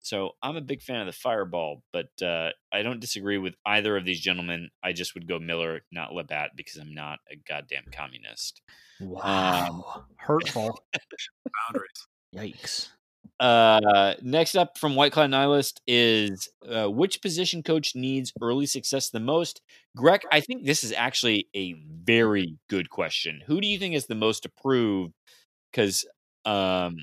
So I'm a big fan of the Fireball, but uh, I don't disagree with either of these gentlemen. I just would go Miller, not Labatt, because I'm not a goddamn communist. Wow, um, hurtful boundaries. Yikes. Uh, next up from White Cloud Nihilist is uh, which position coach needs early success the most? Grech, I think this is actually a very good question. Who do you think is the most approved? Because um,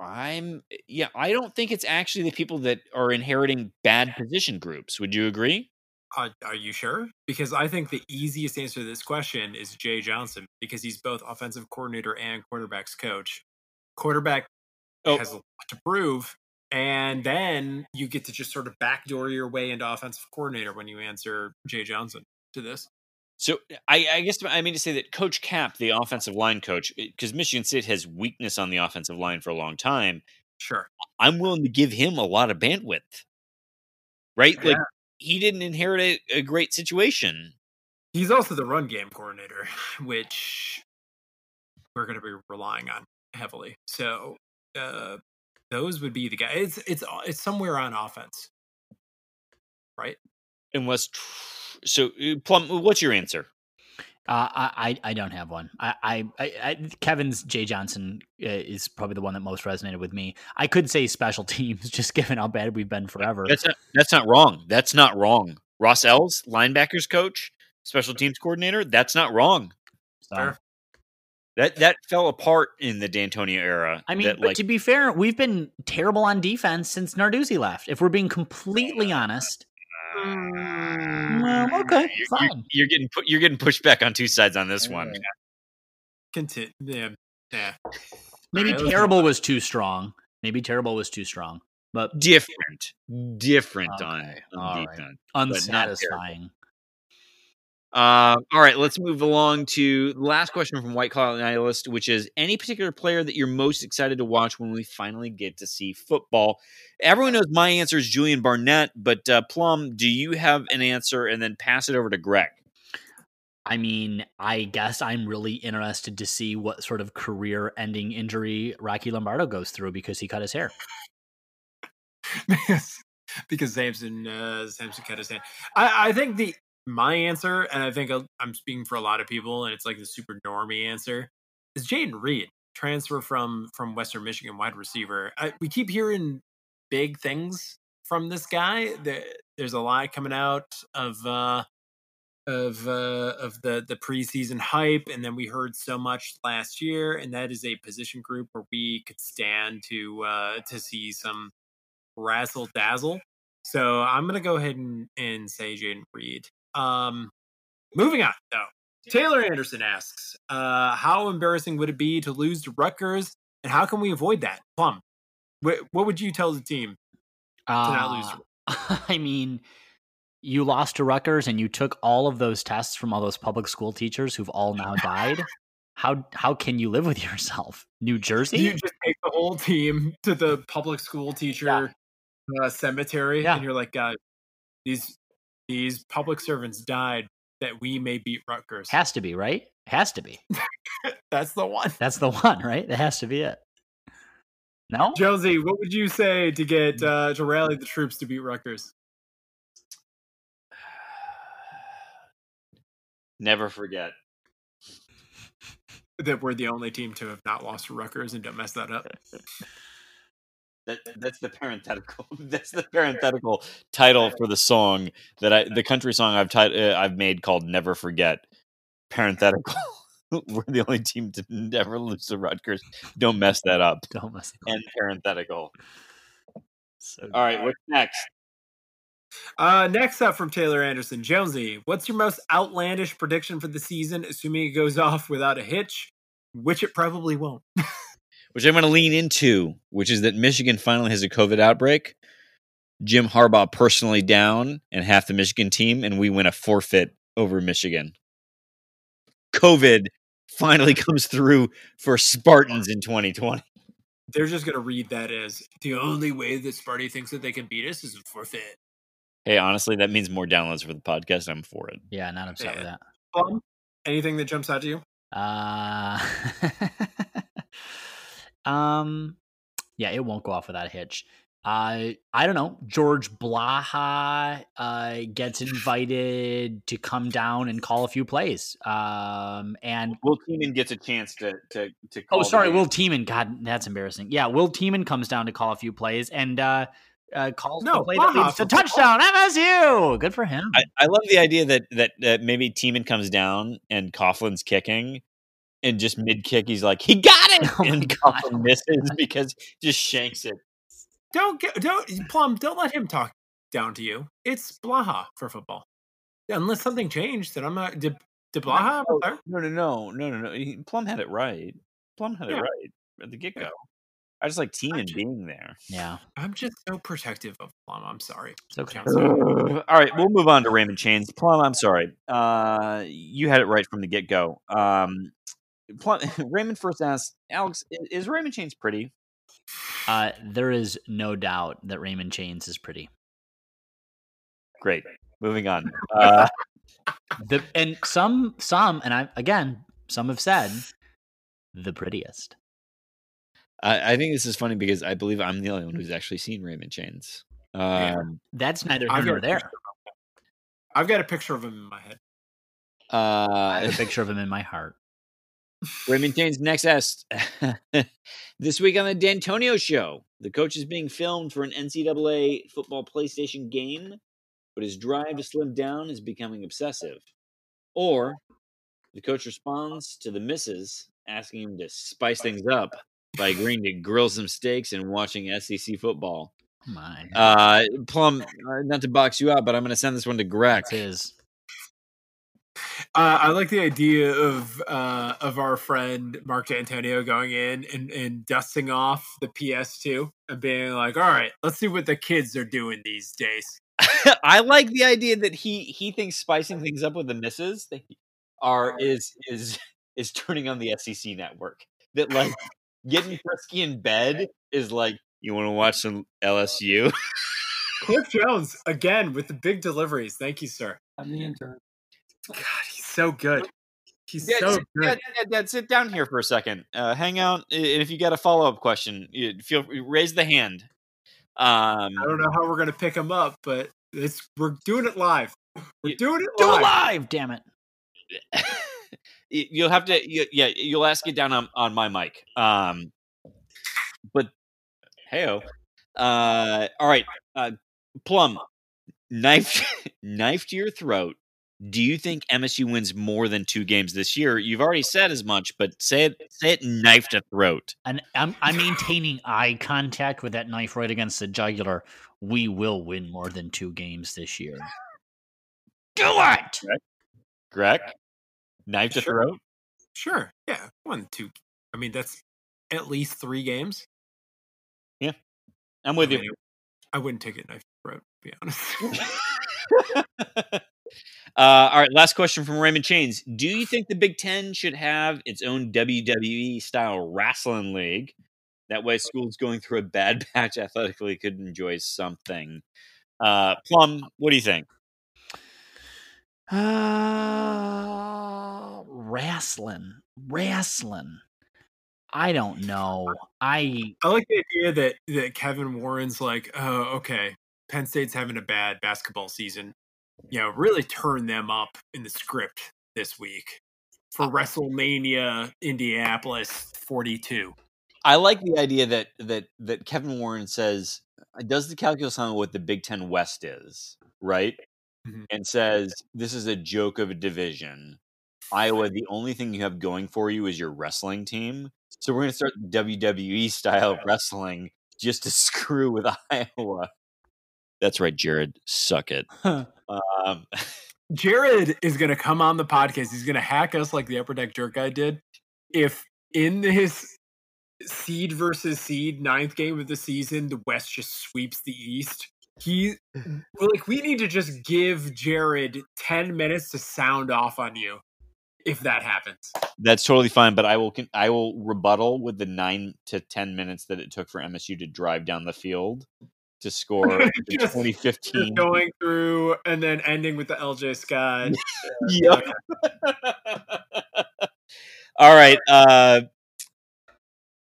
I'm yeah, I don't think it's actually the people that are inheriting bad position groups. Would you agree? Uh, are you sure? Because I think the easiest answer to this question is Jay Johnson because he's both offensive coordinator and quarterbacks coach. Quarterback oh. has a lot to prove, and then you get to just sort of backdoor your way into offensive coordinator when you answer Jay Johnson to this. So I, I, guess I mean to say that Coach Cap, the offensive line coach, eh, because Michigan State has weakness on the offensive line for a long time. Sure, I'm willing to give him a lot of bandwidth. Right, yeah. like he didn't inherit a, a great situation. He's also the run game coordinator, which we're going to be relying on heavily. So uh, those would be the guys. It's it's it's somewhere on offense, right? Unless so, uh, Plum, what's your answer? Uh, I I don't have one. I, I, I Kevin's Jay Johnson uh, is probably the one that most resonated with me. I could say special teams, just given how bad we've been forever. That's not, that's not wrong. That's not wrong. Ross Els, linebackers coach, special teams coordinator. That's not wrong. So, that that fell apart in the Dantonio era. I mean, that, but like, to be fair, we've been terrible on defense since Narduzzi left. If we're being completely honest, mm. well, okay, you're, fine. You're, you're, getting pu- you're getting pushed back on two sides on this one. Continue. Yeah. yeah. Maybe terrible was too strong. Maybe terrible was too strong. But different, different okay. on, on defense, right. unsatisfying. Uh, all right, let's move along to the last question from White Cloud Nihilist, which is any particular player that you're most excited to watch when we finally get to see football? Everyone knows my answer is Julian Barnett, but uh, Plum, do you have an answer? And then pass it over to Grech. I mean, I guess I'm really interested to see what sort of career ending injury Rocky Lombardo goes through because he cut his hair. because because Samson uh, Samson cut his hand. I, I think the my answer, and I think I'm speaking for a lot of people, and it's like the super normie answer, is Jayden Reed transfer from from Western Michigan wide receiver. I, we keep hearing big things from this guy. There, there's a lot coming out of uh, of uh, of the the preseason hype, and then we heard so much last year, and that is a position group where we could stand to uh, to see some razzle dazzle. So I'm gonna go ahead and, and say Jayden Reed. Um, moving on though, Taylor Anderson asks, uh, "How embarrassing would it be to lose to Rutgers, and how can we avoid that?" Plum, wh- what would you tell the team to not lose? to- Uh, I mean, you lost to Rutgers and you took all of those tests from all those public school teachers who've all now died. How how can you live with yourself? New Jersey? You just take the whole team to the public school teacher uh, cemetery, Yeah. and you're like, "Guys, these these public servants died that we may beat Rutgers." Has to be, right? Has to be. That's the one. That's the one, right? That has to be it. No? Josie, what would you say to get uh, to rally the troops to beat Rutgers? Never forget. That we're the only team to have not lost to Rutgers, and don't mess that up. That that's the parenthetical. That's the parenthetical title for the song that I the country song I've tit- uh, I've made called "Never Forget." Parenthetical. We're the only team to never lose to Rutgers. Don't mess that up. Don't mess it up. And parenthetical. So All right, what's next? Uh, next up from Taylor Anderson, Jonesy, what's your most outlandish prediction for the season, assuming it goes off without a hitch, which it probably won't? Which I'm going to lean into, which is that Michigan finally has a COVID outbreak. Jim Harbaugh personally down and half the Michigan team, and we win a forfeit over Michigan. COVID finally comes through for Spartans in 2020. They're just gonna read that as the only way that Sparty thinks that they can beat us is a forfeit. Hey, honestly, that means more downloads for the podcast. I'm for it. yeah, not upset with that. Plum, anything that jumps out to you? Uh, um, yeah, it won't go off without a hitch. Uh, I don't know. George Blaha uh, gets invited to come down and call a few plays. Um, and Will Keenan gets a chance to to to. oh, sorry, Will Tieman. God, that's embarrassing. Yeah, Will Tieman comes down to call a few plays and uh, uh, calls No, the play that Blaha leads to touchdown. MSU. Good for him. I, I love the idea that that that maybe Tieman comes down and Coghlin's kicking, and just mid kick he's like he got it, Oh and God. Misses because just shanks it. Don't get don't Plum. Don't let him talk down to you. It's Blaha for football. Unless something changed, then I'm not. Did, did Blaha? No, retire? no, no, no, no, no, no. Plum had it right. Plum had it right at the get go. I just like Tieman ju- being there. yeah. I'm just so protective of Plum. I'm sorry. It's okay. All right, we'll move on to Raymond Chains. Plum, I'm sorry. Uh, you had it right from the get go. Um, Plum, Raymond first asked Alex, "Is Raymond Chains pretty?" Uh, there is no doubt that Raymond Chains is pretty. Great. Moving on. Uh, The and some some and I again some have said the prettiest. I, I think this is funny because I believe I'm the only one who's actually seen Raymond Chains. Yeah. Um, That's neither I've here got nor a there. picture of him. I've got a picture of him in my head. I uh, have a picture of him in my heart. Chains next asked this week on the Dantonio Show. The coach is being filmed for an NCAA football PlayStation game, but his drive to slim down is becoming obsessive. Or the coach responds to the misses, asking him to spice things up by agreeing to grill some steaks and watching SEC football. Oh my, Uh, Plum, uh, not to box you out, but I'm going to send this one to Grech. that's his. Uh, I like the idea of uh, of our friend Mark Dantonio going in and, and dusting off the PS2 and being like, "All right, let's see what the kids are doing these days." I like the idea that he he thinks spicing things up with the misses that are is is is turning on the SEC network. That like getting frisky in bed is like you want to watch some LSU. Cliff Jones again with the big deliveries. Thank you, sir. I'm the intern. God, he's so good. He's Dad, so sit, good. Dad, Dad, Dad, sit down here for a second. Uh, hang out, if you got a follow up question, you feel raise the hand. Um, I don't know how we're gonna pick him up, but it's we're doing it live. We're doing it Do live. it live, damn it. you'll have to you, yeah you'll ask it down on, on my mic um but heyo Uh, all right, uh, Plum, knife, knife to your throat. Do you mm. think MSU wins more than two games this year? You've already said as much, but say it, say it, knife to throat. And I'm, I'm maintaining eye contact with that knife right against the jugular. We will win more than two games this year. Do it. Grech, knife to Sure. throat. Sure. Yeah. One, two. I mean, that's at least three games. Yeah, I'm with I you. I wouldn't take it knife to throat, to be honest. uh, all right, last question from Raymond Chains. Do you think the Big Ten should have its own WWE style wrestling league? That way, schools going through a bad patch athletically could enjoy something. Uh, Plum, what do you think? Uh, wrestling, wrestling. I don't know. I I like the idea that that Kevin Warren's like, oh, okay, Penn State's having a bad basketball season. You know, really turn them up in the script this week for WrestleMania Indianapolis 42. I like the idea that that that Kevin Warren says does the calculus on what the Big Ten West is, right? Mhm. And says this is a joke of a division. Iowa, the only thing you have going for you is your wrestling team. So we're going to start WWE style wrestling just to screw with Iowa. That's right, Jared. Suck it. Um, Jared is going to come on the podcast. He's going to hack us like the Upper Deck Jerk guy did. If in his seed versus seed ninth game of the season, the West just sweeps the East. He like we need to just give Jared ten minutes to sound off on you if that happens. that's totally fine, but I will I will rebuttal with the nine to ten minutes that it took for MSU to drive down the field to score Just- 2015 Just going through and then ending with the LJ Scott. Yep. All right. Uh,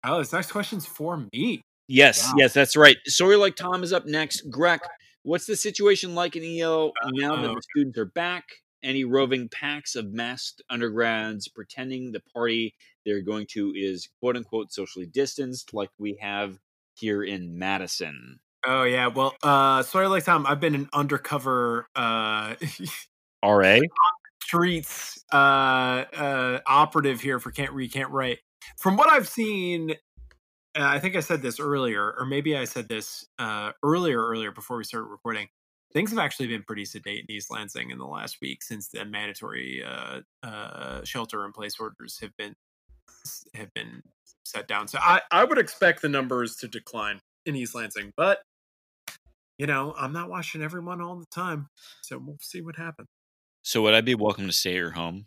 Oh, this next question's for me. yes, Wow. yes, that's right. Sorry, like Tom is up next. Grech, what's the situation like in EO now that the students are back? Any roving packs of masked undergrads pretending the party they're going to is quote unquote socially distanced, like we have here in Madison? Oh yeah, well, uh, sorry, like Tom, I've been an undercover uh, RA? streets uh, uh, operative here for Can't Read, Can't Write. From what I've seen, and I think I said this earlier, or maybe I said this uh, earlier, earlier before we started recording. Things have actually been pretty sedate in East Lansing in the last week since the mandatory uh, uh, shelter in place orders have been have been set down. So I, I would expect the numbers to decline in East Lansing, but you know I'm not watching everyone all the time, so we'll see what happens. So would I be welcome to stay at your home?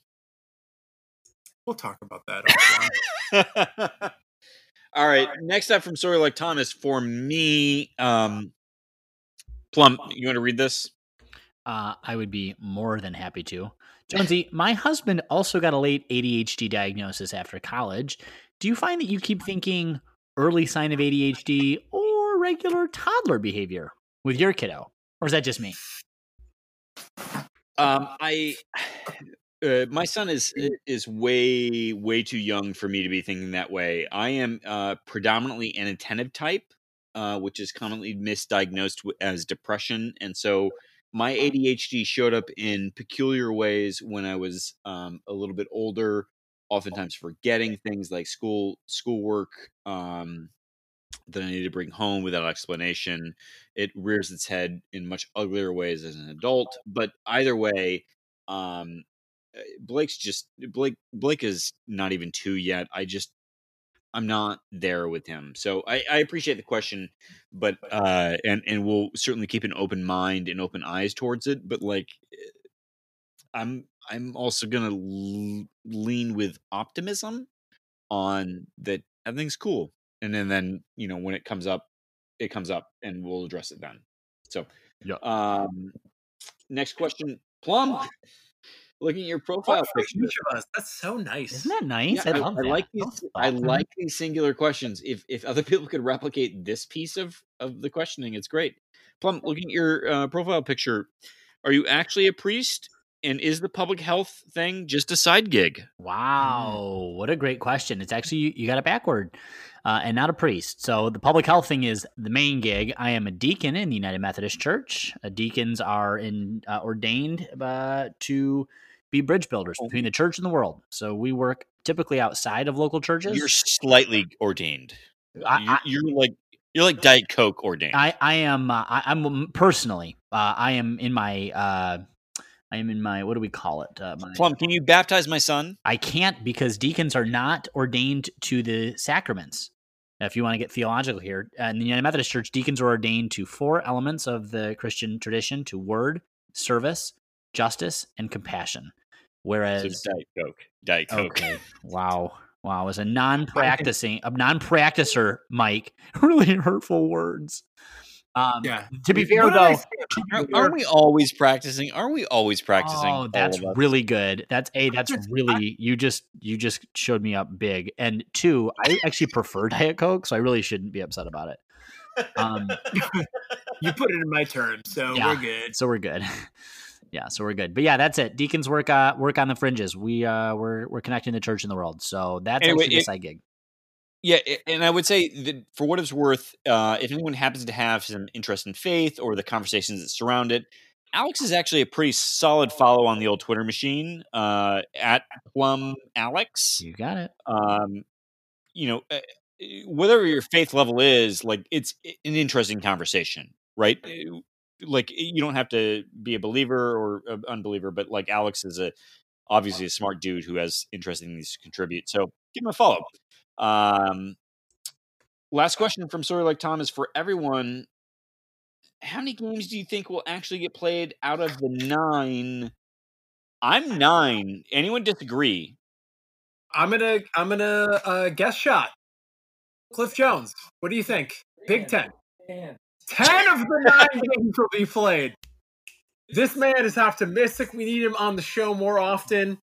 We'll talk about that. offline. All right. Next up from Story Like Thomas for me. Um, Plum, you want to read this? Uh, I would be more than happy to. Jonesy, my husband also got a late ADHD diagnosis after college. Do you find that you keep thinking early sign of ADHD or regular toddler behavior with your kiddo? Or is that just me? Um, I uh, my son is is way way too young for me to be thinking that way. I am uh, predominantly inattentive type, uh, which is commonly misdiagnosed as depression, and so my ADHD showed up in peculiar ways when I was um, a little bit older. Oftentimes, forgetting things like school schoolwork um, that I need to bring home without explanation. It rears its head in much uglier ways as an adult. But either way, um, uh, Blake's just Blake. Blake is not even two yet. I just I'm not there with him. So I, I appreciate the question, but uh, and and we'll certainly keep an open mind and open eyes towards it. But like, eh, I'm I'm also gonna l- lean with optimism on that everything's cool, and then then you know when it comes up, it comes up, and we'll address it then. So, Yeah. Um, next question, Plum. Looking at your profile One for picture, each of us. That's so nice. Isn't that nice? yeah, I love that. like these. That's I like these singular questions. If if other people could replicate this piece of of the questioning, it's great. Plum, looking at your uh, profile picture, are you actually a priest, and is the public health thing just a side gig? Wow, what a great question. It's actually, you, you got it backward. Uh, and not a priest. So the public health thing is the main gig. I am a deacon in the United Methodist Church. Uh, deacons are in uh, ordained uh, to be bridge builders Oh. between the church and the world. So we work typically outside of local churches. You're slightly ordained. I- you're, you're like you're like Diet Coke ordained. I, I am uh, I, I'm personally uh, I am in my uh, I am in my what do we call it? Uh, my, Plum, can you baptize my son? I can't because deacons are not ordained to the sacraments. Now, if you want to get theological here, in the United Methodist Church, deacons are ordained to four elements of the Christian tradition: to word, service, justice, and compassion. So Whereas, Diet Coke. Diet Coke. okay, wow, wow, as a non-practicing, a non-practicer, Mike, really hurtful words. Um, Yeah. To be fair, What did I though, say to about be your- Aren't we always practicing? Aren't we always practicing? Oh, that's really good. That's a. That's Just- really you just you just showed me up big. And two, I actually prefer Diet Coke, so I really shouldn't be upset about it. Um, You put it in my terms, so Yeah. we're good. so we're good. yeah, so we're good. But yeah, that's it. Deacons work uh work on the fringes. We uh we're we're connecting the church and the world. So that's Anyway, actually a it- side gig. Yeah, and I would say that for what it's worth, uh, if anyone happens to have some interest in faith or the conversations that surround it, Alex is actually a pretty solid follow on the old Twitter machine uh, at Plum Alex. You got it. Um, you know, uh, whatever your faith level is, like it's an interesting conversation, right? Uh, Like you don't have to be a believer or an unbeliever, but like Alex is a obviously a smart dude who has interesting things to contribute. So give him a follow. Um, last question from Sawyer Like Tom is for everyone. How many games do you think will actually get played out of the nine? I'm nine. Anyone disagree? I'm gonna I'm gonna uh, guess shot. Cliff Jones. What do you think? Big Ten. Ten of the nine games will be played. This man is optimistic. We need him on the show more often.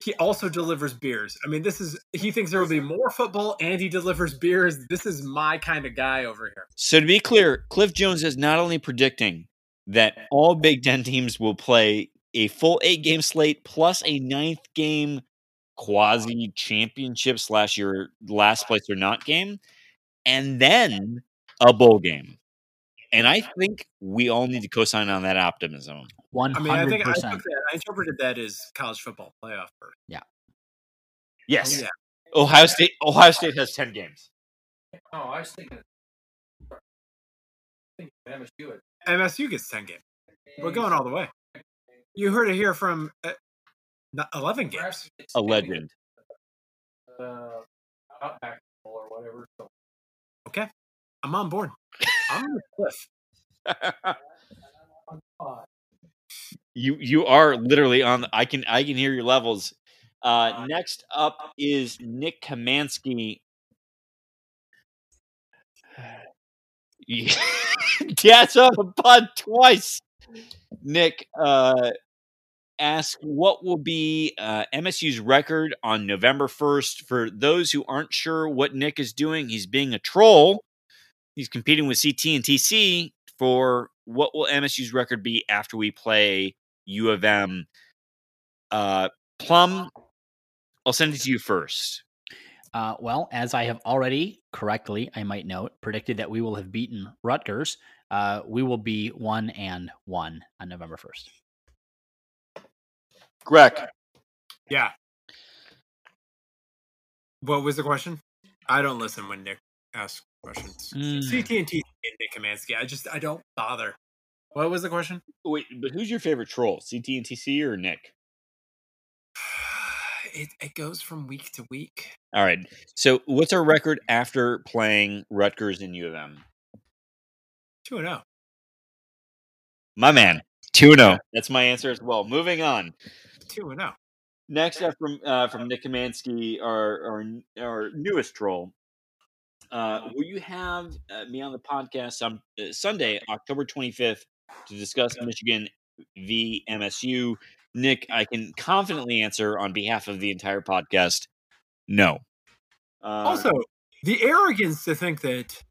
He also delivers beers. I mean, this is he thinks there will be more football and he delivers beers. This is my kind of guy over here. So to be clear, Cliff Jones is not only predicting that all Big Ten teams will play a full eight game slate plus a ninth game quasi championship slash your last place or not game, and then a bowl game. And I think we all need to co-sign on that optimism. One I mean, I hundred think I, took percent. That, I interpreted that as college football playoff. First. Yes, Oh, yeah. Ohio State. Ohio State has ten games. Oh, I was thinking. I think MSU MSU gets ten games. We're going all the way. You heard it here from uh, not- eleven games. A legend. Uh, Outback or whatever. So I'm on board. I'm with Cliff. uh, you you are literally on. I can I can hear your levels. Uh, next up is Nick Kamansky. Gets up a pod twice. Nick uh, asks, "What will be uh, MSU's record on November first?" For those who aren't sure what Nick is doing, he's being a troll. He's competing with CT and TC for what will MSU's record be after we play U of M. Uh, Plum, I'll send it to you first. Uh, well, as I have already correctly, I might note, predicted that we will have beaten Rutgers. Uh, we will be one and one on November first. Grech, Yeah. What was the question? I don't listen when Nick asks questions. Mm. CT&T and Nick Kamansky. I just I don't bother. What was the question? wait, but who's your favorite troll? CT and TC or Nick? It it goes from week to week. All right. So, what's our record after playing Rutgers and U of M? Two and oh. zero. My man, two zero. That's my answer as well. Moving on. Two and oh. zero. Next up from uh, from Nick Kamansky, our, our our newest troll. Uh, will you have uh, me on the podcast on uh, Sunday, October 25th, to discuss Michigan v MSU? Nick, I can confidently answer on behalf of the entire podcast, no. Uh, Also, the arrogance to think that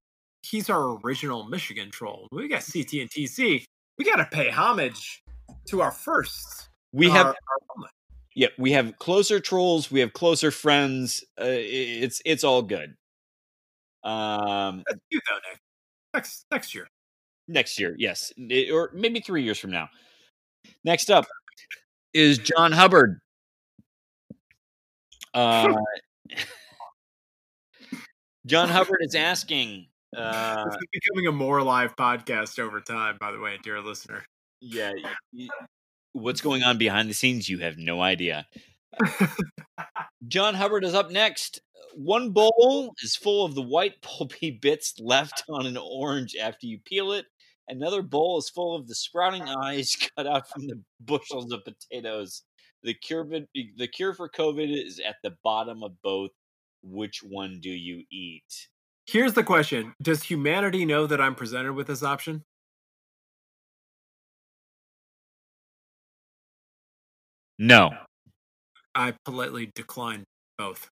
he's our original Michigan troll. We got CT and TC. We got to pay homage to our first We have Our- our yeah, we have closer trolls, we have closer friends. Uh, it's it's all good. Um, That's you though, Nick. Next next year. Next year, yes, I- or maybe three years from now. Next up is John Hubbard. Uh, John Hubbard is asking. Uh, this is becoming a more live podcast over time, by the way, dear listener. yeah, what's going on behind the scenes? You have no idea. John Hubbard is up next. One bowl is full of the white pulpy bits left on an orange after you peel it. Another bowl is full of the sprouting eyes cut out from the bushels of potatoes. The cure, the cure for COVID is at the bottom of both. Which one do you eat? Here's the question Does humanity know that I'm presented with this option? No. I politely decline both.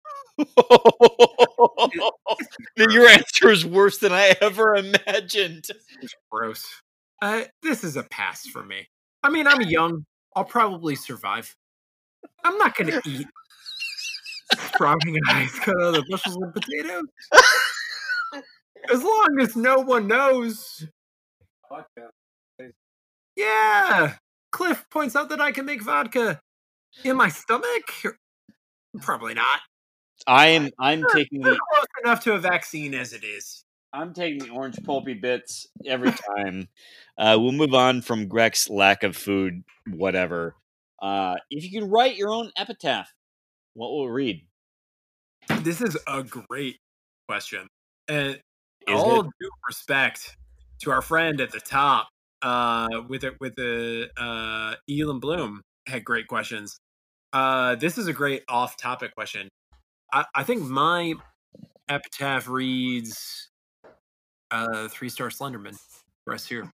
Your answer is worse than I ever imagined. Gross. Uh, this is a pass for me. I mean, I'm young. I'll probably survive. I'm not going to eat sprouting eyes cut out of the bushels of potatoes. As long as no one knows. Yeah. Cliff points out that I can make vodka in my stomach. Probably not. I am. I'm taking We're the. close enough to a vaccine as it is. I'm taking the orange pulpy bits every time. uh, we'll move on from Grech's lack of food, whatever. Uh, if you can write your own epitaph, what will it read? This is a great question. And Is all it? due respect to our friend at the top, uh, with it with the uh Elon Bloom had great questions. Uh this is a great off topic question. I, I think my epitaph reads uh three star Slenderman. Rest here.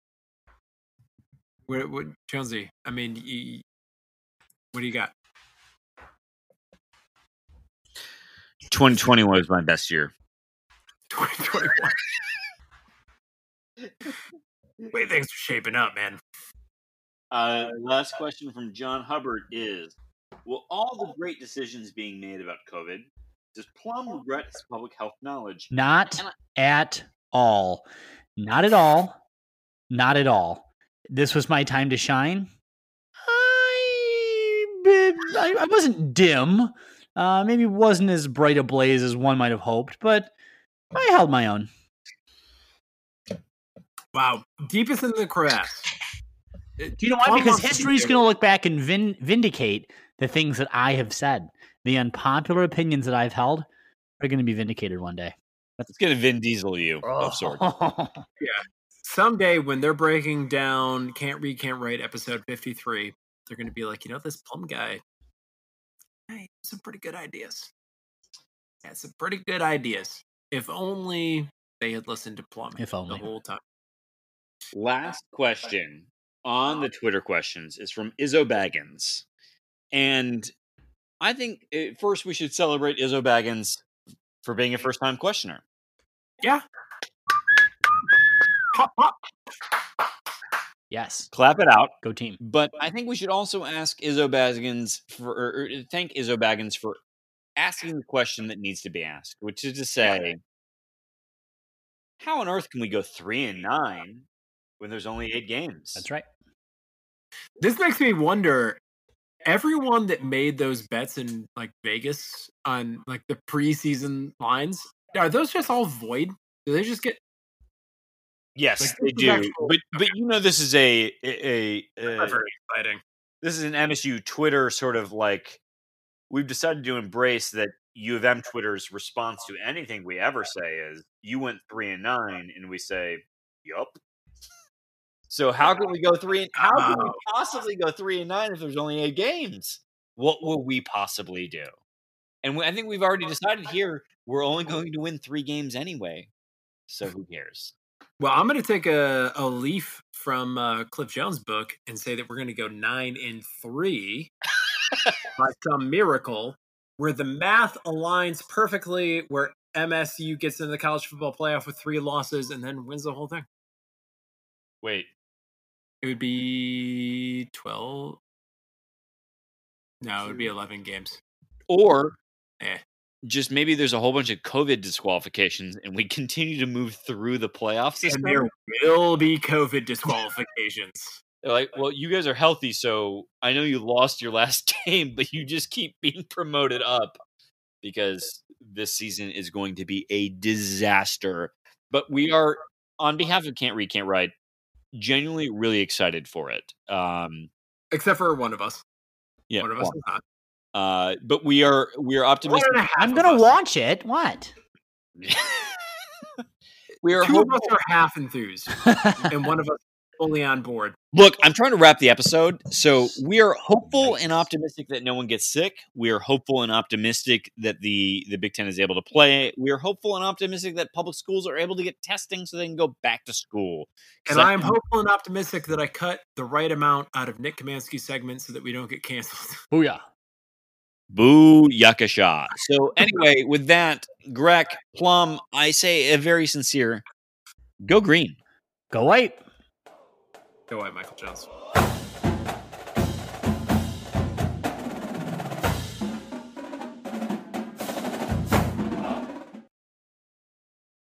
What, what Jonesy? I mean, y- what do you got? 2020 was my best year. 2021. Way things are shaping up, man. Uh, last question from John Hubbard is: Will all the great decisions being made about COVID does Plum regret his public health knowledge? Not And at all. Not at all. Not at all. This was my time to shine. I, I, I wasn't dim. Uh, maybe wasn't as bright a blaze as one might have hoped, but I held my own. Wow, deepest in the crevasse. Do you know why? Because history to be history's bigger. going to look back and vin- vindicate the things that I have said. The unpopular opinions that I've held are going to be vindicated one day. It's gonna Vin Diesel you of sorts. Oh. Yeah. Someday, when they're breaking down "Can't Read, Can't Write" episode fifty-three, they're going to be like, you know, this plum guy, hey, some pretty good ideas. Had some pretty good ideas. If only they had listened to Plum If the whole time. Last question on the Twitter questions is from Izzo Baggins. And I think uh, first we should celebrate Izzo Baggins for being a first time questioner. Yeah. Pop, pop. yes. Clap it out. Go team. But I think we should also ask Izzo Baggins for, or, or thank Izzo Baggins for asking the question that needs to be asked, which is to say, how on earth can we go three and nine when there's only eight games? That's right. This makes me wonder. Everyone that made those bets in like Vegas on like the preseason lines, are those just all void? Do they just get Yes, Like, they do. actual- but but you know this is a a, a, a uh, very exciting? this is an MSU Twitter sort of like we've decided to embrace that U of M Twitter's response to anything we ever say is you went three and nine, and we say, Yup. So how can we go three and how can we possibly go three and nine if there's only eight games? What will we possibly do? And we, I think we've already decided here we're only going to win three games anyway. So who cares? Well, I'm going to take a, a leaf from uh, Cliff Jones' book and say that we're going to go nine and three by some miracle, where the math aligns perfectly, where MSU gets into the college football playoff with three losses and then wins the whole thing. Wait, It would be 12. No, it would be 11 games. Or Eh. just maybe there's a whole bunch of COVID disqualifications and we continue to move through the playoffs. And there will be COVID disqualifications. They're like, well, you guys are healthy, so I know you lost your last game, but you just keep being promoted up because this season is going to be a disaster. But we are, on behalf of Can't Read, Can't Write, genuinely really excited for it. Um, Except for one of us. yeah, one of us well, is not. uh, but we are we are optimistic. and a half I'm gonna us. watch it. What? we are Two of us are half enthused, and one of us fully on board. Look, I'm trying to wrap the episode. So we are hopeful and optimistic that no one gets sick. We are hopeful and optimistic that the the Big Ten is able to play. We are hopeful and optimistic that public schools are able to get testing so they can go back to school. And I- I am hopeful and optimistic that I cut the right amount out of Nick Kamansky's segment so that we don't get canceled. Booyah. Boo yakasha. So anyway, with that, Grech Plum, I say a very sincere go green. Go white. Go away, Michael Jones.